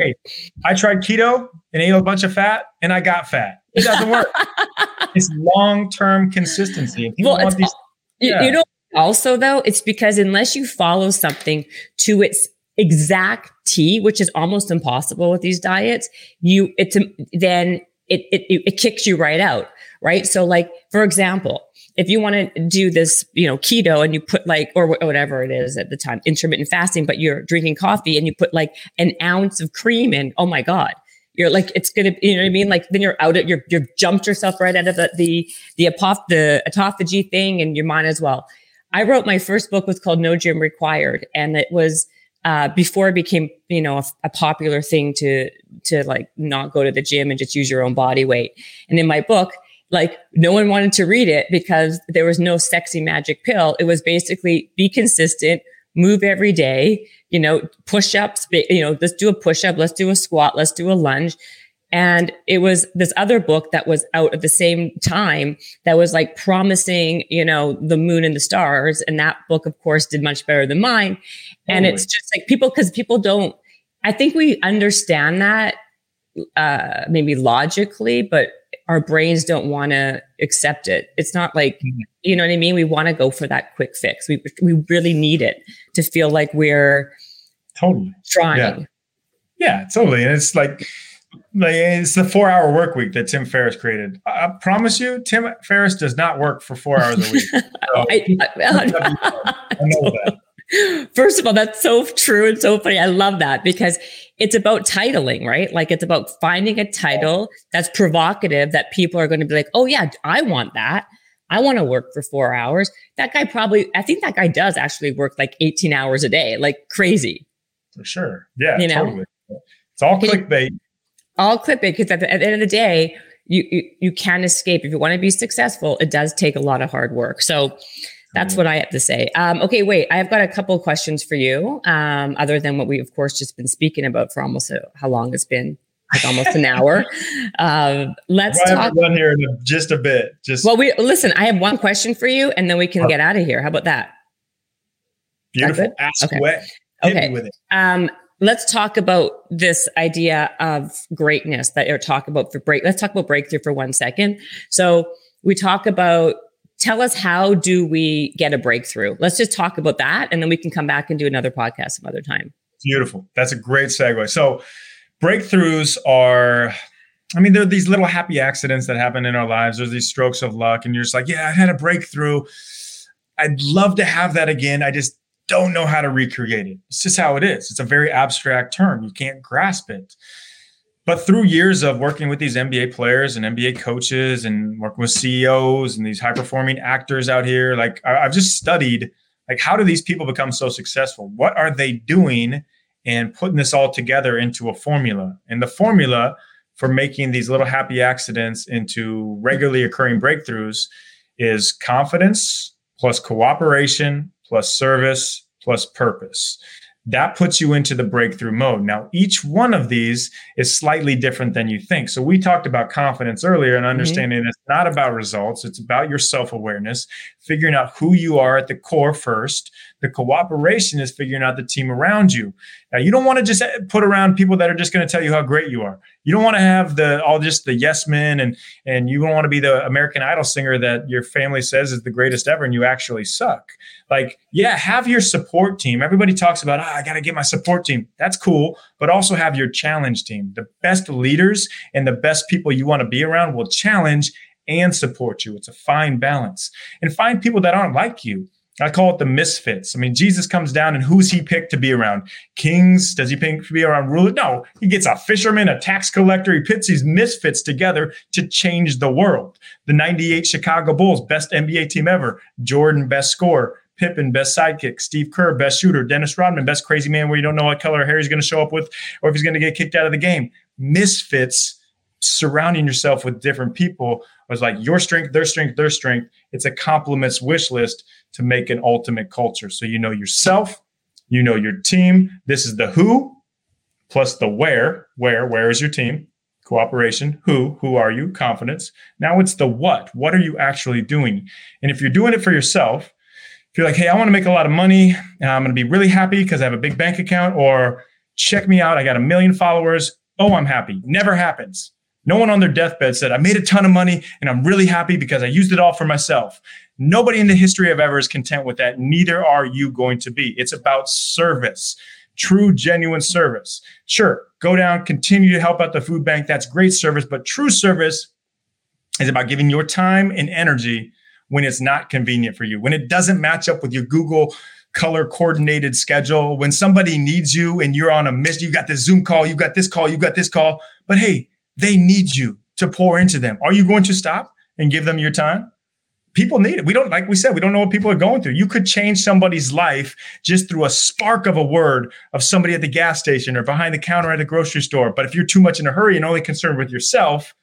[SPEAKER 3] I tried keto and ate a bunch of fat and I got fat. It doesn't work. it's long term consistency.
[SPEAKER 1] Well, these, yeah. you know, also though, it's because unless you follow something to its exact T, which is almost impossible with these diets, you it's then it, it it kicks you right out, right? So, like for example, if you want to do this, you know, keto and you put like, or whatever it is at the time, intermittent fasting, but you're drinking coffee and you put like an ounce of cream in, oh my God, you're like it's gonna you know what I mean like then you're out at you're you're jumped yourself right out of the the the, apoph- the autophagy thing and you might as well. I wrote my first book was called No Gym Required and it was uh, before it became you know a, a, popular thing to to like not go to the gym and just use your own body weight. And in my book, like no one wanted to read it because there was no sexy magic pill. It was basically be consistent, move every day, you know, push ups, you know, let's do a push up, let's do a squat, let's do a lunge. And it was this other book that was out at the same time that was like promising, you know, the moon and the stars. And that book, of course, did much better than mine. And it's just like people, because people don't, I think we understand that uh, maybe logically, but our brains don't want to accept it. It's not like, mm-hmm. you know what I mean? We want to go for that quick fix. We, we really need it to feel like we're
[SPEAKER 3] totally
[SPEAKER 1] trying.
[SPEAKER 3] Yeah. yeah, totally. And it's like, like it's the four hour work week that Tim Ferriss created. I, promise you, Tim Ferriss does not work for four hours a week. So, I,
[SPEAKER 1] I, I know that. First of all, that's so true and so funny. I love that because it's about titling, right? Like it's about finding a title that's provocative that people are going to be like, oh, yeah, I want that. I want to work for four hours. That guy probably, I think that guy does actually work like 18 hours a day, like crazy.
[SPEAKER 3] For sure. Yeah, you know? totally. It's all clickbait
[SPEAKER 1] all clip it because at, at, the end of the day, you, you you can escape. If you want to be successful, it does take a lot of hard work. So that's what I have to say. Um, okay, wait, I've got a couple of questions for you. Um, other than what we, of course, just been speaking about for almost a, how long it's been, like almost an hour. Um, let's
[SPEAKER 3] well,
[SPEAKER 1] talk.
[SPEAKER 3] Run here in just a bit. Just
[SPEAKER 1] well, we listen. I have one question for you, and then we can get out of here. How about that?
[SPEAKER 3] Beautiful. That Ask okay. away.
[SPEAKER 1] Okay. with it. Um, let's talk about this idea of greatness that you're talking about for break. Let's talk about breakthrough for one second. So we talk about tell us how do we get a breakthrough? Let's just talk about that and then we can come back and do another podcast some other time.
[SPEAKER 3] Beautiful. That's a great segue. So breakthroughs are I mean, there are these little happy accidents that happen in our lives. There's these strokes of luck, and you're just like, yeah, I had a breakthrough. I'd love to have that again. I just don't know how to recreate it. It's just how it is. It's a very abstract term. You can't grasp it. But through years of working with these NBA players and NBA coaches and working with CEOs and these high performing actors out here, like I've just studied, like, how do these people become so successful? What are they doing and putting this all together into a formula? And the formula for making these little happy accidents into regularly occurring breakthroughs is confidence plus cooperation plus service plus purpose. That puts you into the breakthrough mode. Now, each one of these is slightly different than you think. So, we talked about confidence earlier and mm-hmm. understanding mm-hmm. it's not about results, it's about your self awareness, figuring out who you are at the core first. The cooperation is figuring out the team around you. Now, you don't want to just eh, put around people that are just going to tell you how great you are you don't want to have the all just the yes men and and you don't want to be the American Idol singer that your family says is the greatest ever and you actually suck. Like, yeah, have your support team. Everybody talks about, oh, I got to get my support team. That's cool, but also have your challenge team. The best leaders and the best people you want to be around will challenge and support you. It's a fine balance. And find people that aren't like you. I call it the misfits. I mean, Jesus comes down and who's he picked to be around? Kings? Does he pick to be around rulers? No, he gets a fisherman, a tax collector. He puts these misfits together to change the world. The 98 Chicago Bulls, best NBA team ever. Jordan, best scorer. Pippen, best sidekick. Steve Kerr, best shooter. Dennis Rodman, best crazy man where you don't know what color hair he's going to show up with or if he's going to get kicked out of the game. Misfits surrounding yourself with different people was like your strength, their strength, their strength. It's a compliments wish list to make an ultimate culture. So you know yourself, you know your team. This is the who plus the where. Where, where is your team? Cooperation. Who, who are you? Confidence. Now it's the what. What are you actually doing? And if you're doing it for yourself, if you're like, hey, I want to make a lot of money, and I'm going to be really happy because I have a big bank account, or check me out, I got a million followers. Oh, I'm happy. Never happens. No one on their deathbed said, I made a ton of money and I'm really happy because I used it all for myself. Nobody in the history of ever is content with that. Neither are you going to be. It's about service, true, genuine service. Sure, go down, continue to help out the food bank. That's great service. But true service is about giving your time and energy when it's not convenient for you, when it doesn't match up with your Google color coordinated schedule. When somebody needs you and you're on a miss, you got this Zoom call, you got this call, you got this call. But hey, they need you to pour into them. Are you going to stop and give them your time? People need it. We don't, like we said, we don't know what people are going through. You could change somebody's life just through a spark of a word of somebody at the gas station or behind the counter at a grocery store. But if you're too much in a hurry and only concerned with yourself,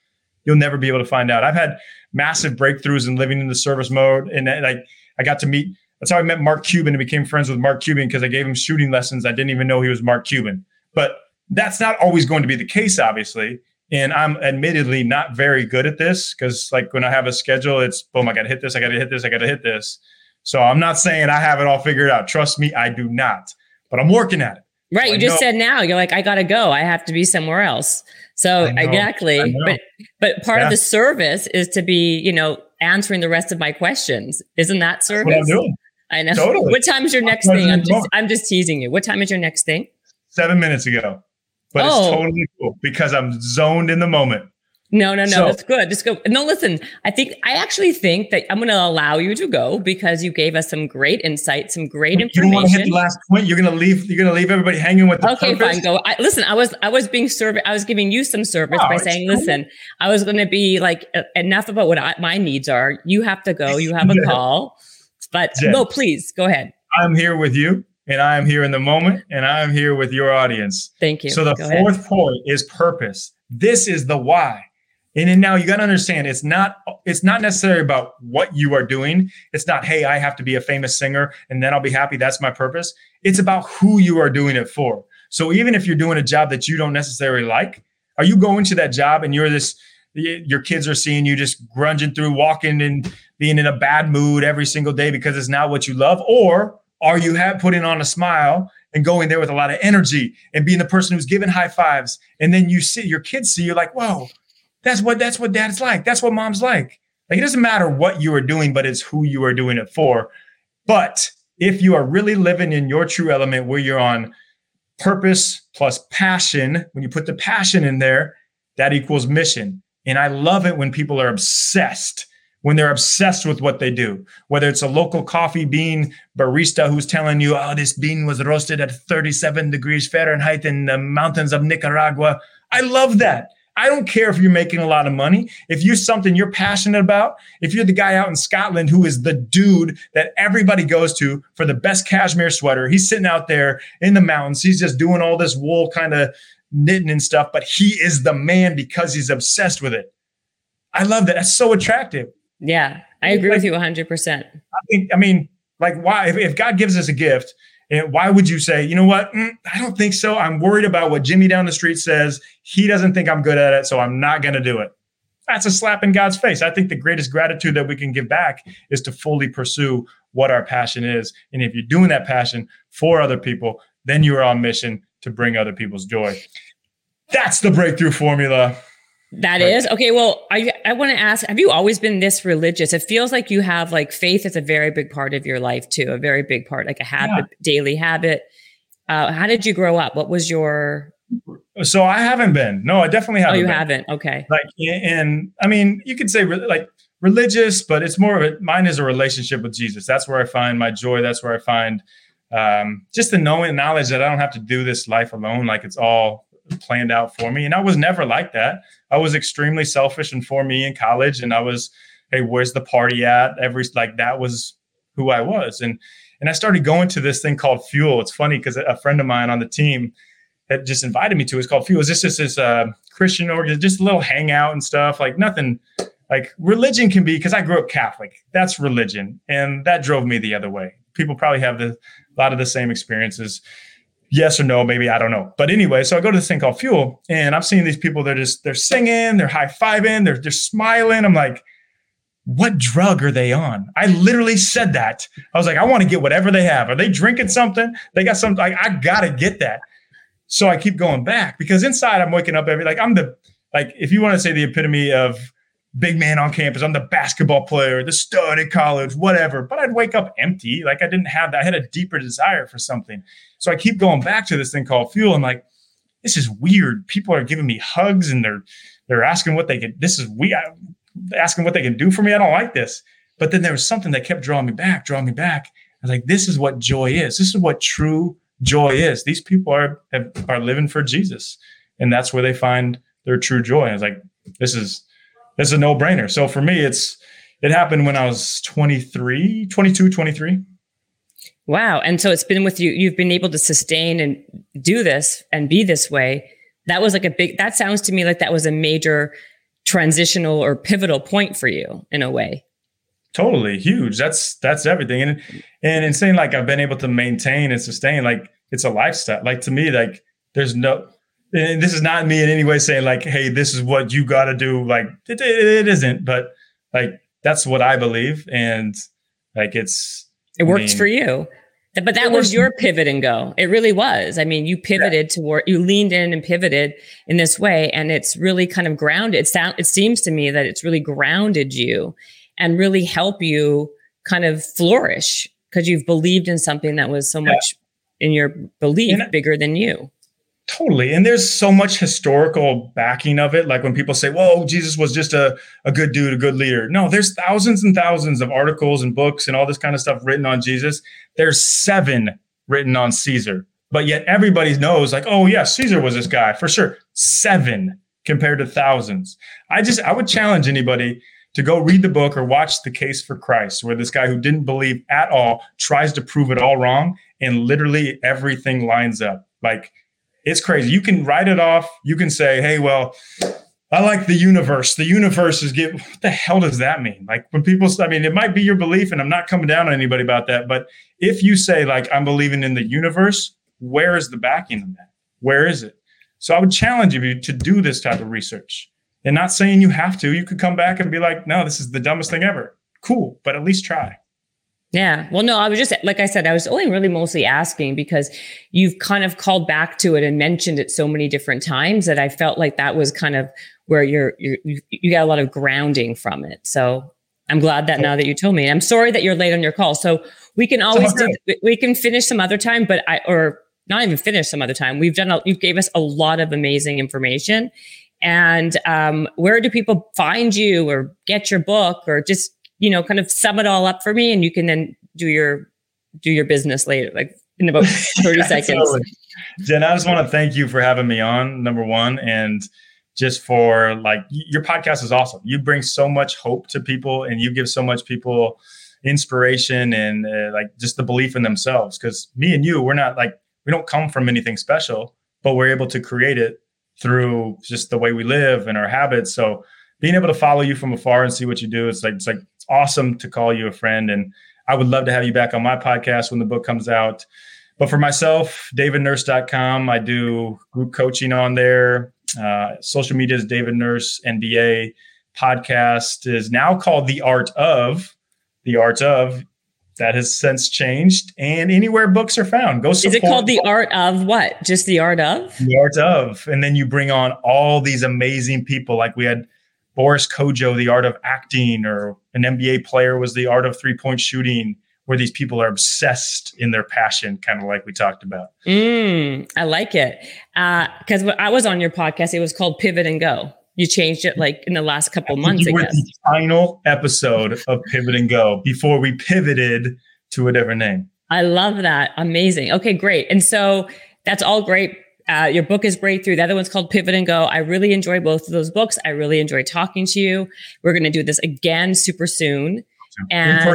[SPEAKER 3] you'll never be able to find out. I've had massive breakthroughs in living in the service mode. And like I got to meet, that's how I met Mark Cuban and became friends with Mark Cuban because I gave him shooting lessons. I didn't even know he was Mark Cuban. But that's not always going to be the case, obviously. And I'm admittedly not very good at this because, like, when I have a schedule, it's boom, I got to hit this, I got to hit this, I got to hit this. So I'm not saying I have it all figured out. Trust me, I do not. But I'm working at it.
[SPEAKER 1] Right. So you just said now you're like, I got to go. I have to be somewhere else. So exactly. But but part yeah. of the service is to be, you know, answering the rest of my questions. Isn't that service? I know. Totally. What time is your next thing? I'm just I'm just teasing you. What time is your next thing?
[SPEAKER 3] Seven minutes ago. But oh. it's totally cool because I'm zoned in the moment.
[SPEAKER 1] No, no, no. So, that's good. Just go. No, listen. I think I actually think that I'm going to allow you to go because you gave us some great insight, some great information. You want to hit
[SPEAKER 3] the last point. You're going to leave. You're going to leave everybody hanging with the
[SPEAKER 1] okay.
[SPEAKER 3] Purpose?
[SPEAKER 1] Fine. Go. I, listen. I was I was being service. I was giving you some service oh, by saying, cool. listen. I was going to be like enough about what I, my needs are. You have to go. You have a call. But Jen, no, please go ahead.
[SPEAKER 3] I'm here with you and I am here in the moment and I am here with your audience.
[SPEAKER 1] Thank you.
[SPEAKER 3] So the Go fourth ahead. point is purpose. This is the why. And then now you got to understand it's not it's not necessarily about what you are doing. It's not hey, I have to be a famous singer and then I'll be happy that's my purpose. It's about who you are doing it for. So even if you're doing a job that you don't necessarily like, are you going to that job and you're this your kids are seeing you just grunging through walking and being in a bad mood every single day because it's not what you love or are you have putting on a smile and going there with a lot of energy and being the person who's giving high fives and then you see your kids see you like whoa that's what that's what dad's like. That's what mom's like. Like it doesn't matter what you are doing, but it's who you are doing it for. But if you are really living in your true element where you're on purpose plus passion, when you put the passion in there, that equals mission. And I love it when people are obsessed, when they're obsessed with what they do, whether it's a local coffee bean barista who's telling you, oh, this bean was roasted at 37 degrees Fahrenheit in the mountains of Nicaragua. I love that. I don't care if you're making a lot of money. If you're something you're passionate about, if you're the guy out in Scotland who is the dude that everybody goes to for the best cashmere sweater, he's sitting out there in the mountains. He's just doing all this wool kind of knitting and stuff, but he is the man because he's obsessed with it. I love that. That's so attractive.
[SPEAKER 1] Yeah, I agree like, with you 100%. I
[SPEAKER 3] think, I mean, like, why, if, if God gives us a gift, and why would you say, you know what? Mm, I don't think so. I'm worried about what Jimmy down the street says. He doesn't think I'm good at it, so I'm not going to do it. That's a slap in God's face. I think the greatest gratitude that we can give back is to fully pursue what our passion is. And if you're doing that passion for other people, then you are on mission to bring other people's joy. That's the breakthrough formula.
[SPEAKER 1] That right. is okay. Well, I I want to ask: Have you always been this religious? It feels like you have like faith is a very big part of your life too, a very big part, like a habit, yeah. daily habit. Uh, how did you grow up? What was your?
[SPEAKER 3] So I haven't been. No, I definitely haven't.
[SPEAKER 1] Oh, you
[SPEAKER 3] been.
[SPEAKER 1] haven't. Okay.
[SPEAKER 3] Like, and I mean, you could say like religious, but it's more of it. Mine is a relationship with Jesus. That's where I find my joy. That's where I find um, just the knowing knowledge that I don't have to do this life alone. Like it's all planned out for me. And I was never like that. I was extremely selfish and for me in college. And I was, hey, where's the party at? Every like that was who I was. And and I started going to this thing called Fuel. It's funny because a friend of mine on the team had just invited me to. It's called Fuel. It's just this uh, Christian organization, just a little hangout and stuff. Like nothing. Like religion can be because I grew up Catholic. That's religion, and that drove me the other way. People probably have the, a lot of the same experiences yes or no, maybe I don't know. But anyway, so I go to this thing called Fuel, and I'm seeing these people. They're just they're singing, they're high fiving, they're just smiling. I'm like, what drug are they on? I literally said that. I was like, I want to get whatever they have. Are they drinking something? They got something. Like, I gotta get that. So I keep going back because inside I'm waking up every like I'm the like if you want to say the epitome of big man on campus. I'm the basketball player, the stud at college, whatever. But I'd wake up empty. Like I didn't have that. I had a deeper desire for something. So I keep going back to this thing called fuel. I'm like, this is weird. People are giving me hugs and they're they're asking what they can. This is we asking what they can do for me. I don't like this. But then there was something that kept drawing me back, drawing me back. I was like, this is what joy is. This is what true joy is. These people are have, are living for Jesus, and that's where they find their true joy. I was like, this is is a no brainer. So for me, it's it happened when I was 23, 22, 23.
[SPEAKER 1] Wow. And so it's been with you, you've been able to sustain and do this and be this way. That was like a big, that sounds to me like that was a major transitional or pivotal point for you in a way.
[SPEAKER 3] Totally huge. That's, that's everything. And, and in saying like I've been able to maintain and sustain, like it's a lifestyle. Like to me, like there's no, and this is not me in any way saying like, Hey, this is what you got to do. Like it, it, it isn't, but like, that's what I believe. And like, it's,
[SPEAKER 1] it works I mean, for you. But that was, was, your pivot and go. It really was. I mean, you pivoted yeah. toward, you leaned in and pivoted in this way. And it's really kind of grounded. It, sound, it seems to me that it's really grounded you and really help you kind of flourish because you've believed in something that was so yeah. much in your belief bigger than you.
[SPEAKER 3] Totally. And there's so much historical backing of it. Like when people say, whoa, Jesus was just a, a good dude, a good leader. No, there's thousands and thousands of articles and books and all this kind of stuff written on Jesus. There's seven written on Caesar. But yet everybody knows, like, oh, yeah, Caesar was this guy for sure. Seven compared to thousands. I just, I would challenge anybody to go read the book or watch The Case for Christ, where this guy who didn't believe at all tries to prove it all wrong. And literally everything lines up. Like, it's crazy. You can write it off. You can say, hey, well, I like the universe. The universe is get what the hell does that mean? Like when people I mean, it might be your belief, and I'm not coming down on anybody about that. But if you say, like, I'm believing in the universe, where is the backing of that? Where is it? So I would challenge you to do this type of research. And not saying you have to. You could come back and be like, no, this is the dumbest thing ever. Cool, but at least try.
[SPEAKER 1] Yeah. Well, no, I was just, like I said, I was only really mostly asking because you've kind of called back to it and mentioned it so many different times that I felt like that was kind of where you're, you're you got a lot of grounding from it. So I'm glad that now that you told me, I'm sorry that you're late on your call. So we can always, do, we can finish some other time, but I, or not even finish some other time. We've done, a, you gave us a lot of amazing information. And um, where do people find you or get your book or just you know, kind of sum it all up for me and you can then do your do your business later, like in about 30 seconds.
[SPEAKER 3] Jen, I just want to thank you for having me on, number one, and just for like your podcast is awesome. You bring so much hope to people and you give so much people inspiration and uh, like just the belief in themselves. Because me and you, we're not like, we don't come from anything special, but we're able to create it through just the way we live and our habits. So being able to follow you from afar and see what you do, it's like, it's like awesome to call you a friend. And I would love to have you back on my podcast when the book comes out. But for myself, davidnurse.com, I do group coaching on there. Uh, social media is David Nurse NBA. Podcast is now called The Art of. The Art of. That has since changed. And anywhere books are found, go support.
[SPEAKER 1] Is it called The Art of what? Just The Art of?
[SPEAKER 3] The Art of. And then you bring on all these amazing people. Like we had Boris Kodjoe, The Art of Acting, or an NBA player was The Art of Three Point Shooting, where these people are obsessed in their passion, kind of like we talked about.
[SPEAKER 1] Mm, I like it. Because uh, I was on your podcast, it was called Pivot and Go. You changed it like in the last couple months.
[SPEAKER 3] You were the final episode of Pivot and Go before we pivoted to a different name.
[SPEAKER 1] I love that. Amazing. Okay, great. And so that's all great uh, your book is Breakthrough. The other one's called Pivot and Go. I really enjoy both of those books. I really enjoy talking to you. We're going to do this again super soon. And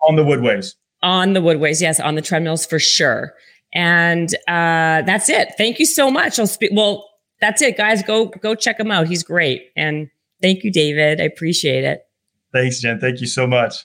[SPEAKER 3] on the woodways.
[SPEAKER 1] On the woodways, yes, on the treadmills for sure. And uh, that's it. Thank you so much. I'll speak. Well, that's it, guys. Go go check him out. He's great. And thank you, David. I appreciate it.
[SPEAKER 3] Thanks, Jen. Thank you so much